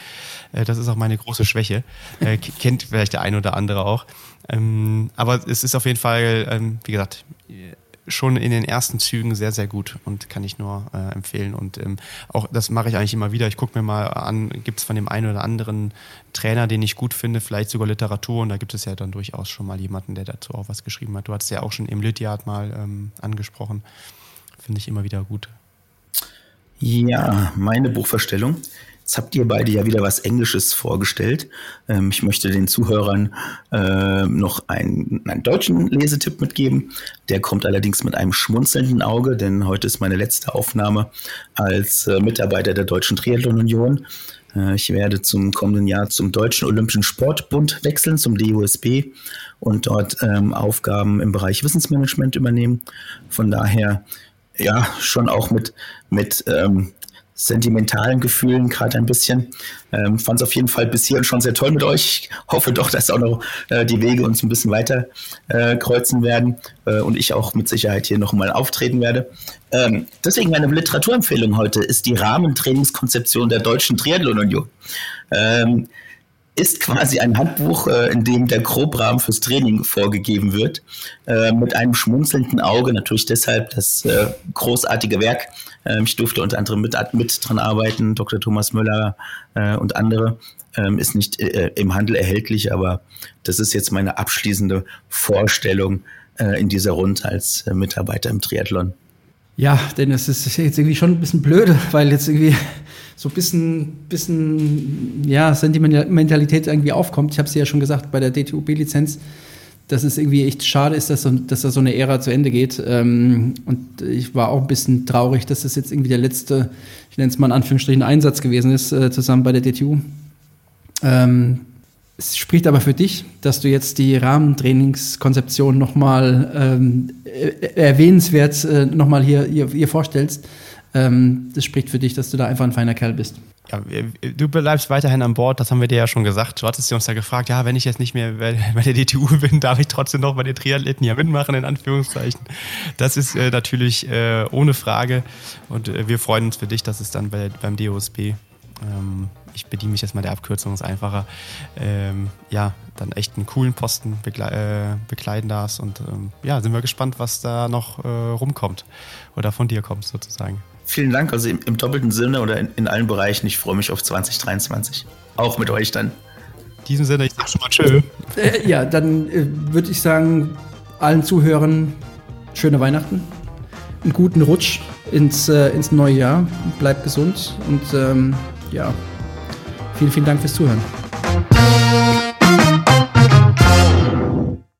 Äh, das ist auch meine große Schwäche. Äh, kennt vielleicht der eine oder andere auch. Ähm, aber es ist auf jeden Fall, ähm, wie gesagt, schon in den ersten Zügen sehr, sehr gut und kann ich nur äh, empfehlen. Und ähm, auch das mache ich eigentlich immer wieder. Ich gucke mir mal an, gibt es von dem einen oder anderen Trainer, den ich gut finde, vielleicht sogar Literatur. Und da gibt es ja dann durchaus schon mal jemanden, der dazu auch was geschrieben hat. Du hast ja auch schon im Lydiard mal ähm, angesprochen. Finde ich immer wieder gut. Ja, meine Buchverstellung Jetzt habt ihr beide ja wieder was Englisches vorgestellt. Ähm, ich möchte den Zuhörern äh, noch einen, einen, deutschen Lesetipp mitgeben. Der kommt allerdings mit einem schmunzelnden Auge, denn heute ist meine letzte Aufnahme als äh, Mitarbeiter der Deutschen Triathlon Union. Äh, ich werde zum kommenden Jahr zum Deutschen Olympischen Sportbund wechseln, zum DUSB und dort ähm, Aufgaben im Bereich Wissensmanagement übernehmen. Von daher ja, schon auch mit, mit ähm, sentimentalen Gefühlen gerade ein bisschen. Ähm, Fand es auf jeden Fall bis hierhin schon sehr toll mit euch. Ich hoffe doch, dass auch noch äh, die Wege uns ein bisschen weiter äh, kreuzen werden äh, und ich auch mit Sicherheit hier noch mal auftreten werde. Ähm, deswegen meine Literaturempfehlung heute ist die Rahmentrainingskonzeption der Deutschen Triathlon Union. Ähm, ist quasi ein Handbuch, äh, in dem der Grobrahmen fürs Training vorgegeben wird, äh, mit einem schmunzelnden Auge, natürlich deshalb das äh, großartige Werk. Ähm, ich durfte unter anderem mit, mit dran arbeiten, Dr. Thomas Müller und andere. Ähm, ist nicht im Handel erhältlich, aber das ist jetzt meine abschließende Vorstellung in dieser Runde als Mitarbeiter im Triathlon. Ja, denn es ist jetzt irgendwie schon ein bisschen blöde, weil jetzt irgendwie so ein bisschen, bisschen ja, Sentimentalität irgendwie aufkommt. Ich habe es ja schon gesagt bei der DTUB-Lizenz, dass es irgendwie echt schade ist, dass, so, dass da so eine Ära zu Ende geht. Ähm, und ich war auch ein bisschen traurig, dass das jetzt irgendwie der letzte, ich nenne es mal in Anführungsstrichen, Einsatz gewesen ist, äh, zusammen bei der DTU. Ähm, es spricht aber für dich, dass du jetzt die Rahmentrainingskonzeption nochmal ähm, erwähnenswert äh, nochmal hier, hier, hier vorstellst. Ähm, das spricht für dich, dass du da einfach ein feiner Kerl bist. Ja, du bleibst weiterhin an Bord, das haben wir dir ja schon gesagt. Du hattest uns ja gefragt, ja, wenn ich jetzt nicht mehr bei, der DTU bin, darf ich trotzdem noch bei den Triathleten ja mitmachen, in Anführungszeichen. Das ist äh, natürlich äh, ohne Frage und äh, wir freuen uns für dich, dass es dann bei, beim DOSB, ähm, ich bediene mich jetzt mal der Abkürzung, ist einfacher, ähm, ja, dann echt einen coolen Posten begle äh, bekleiden darfst und ähm, ja, sind wir gespannt, was da noch äh, rumkommt oder von dir kommt sozusagen. Vielen Dank, also im, im doppelten Sinne oder in, in, allen Bereichen. Ich freue mich auf 2023. Auch mit euch dann. In diesem Sinne, ich sag schon mal tschö. Äh, ja, dann äh, würde ich sagen, allen Zuhörern schöne Weihnachten, einen guten Rutsch ins, äh, ins neue Jahr. Bleibt gesund und ähm, ja, vielen, vielen Dank fürs Zuhören.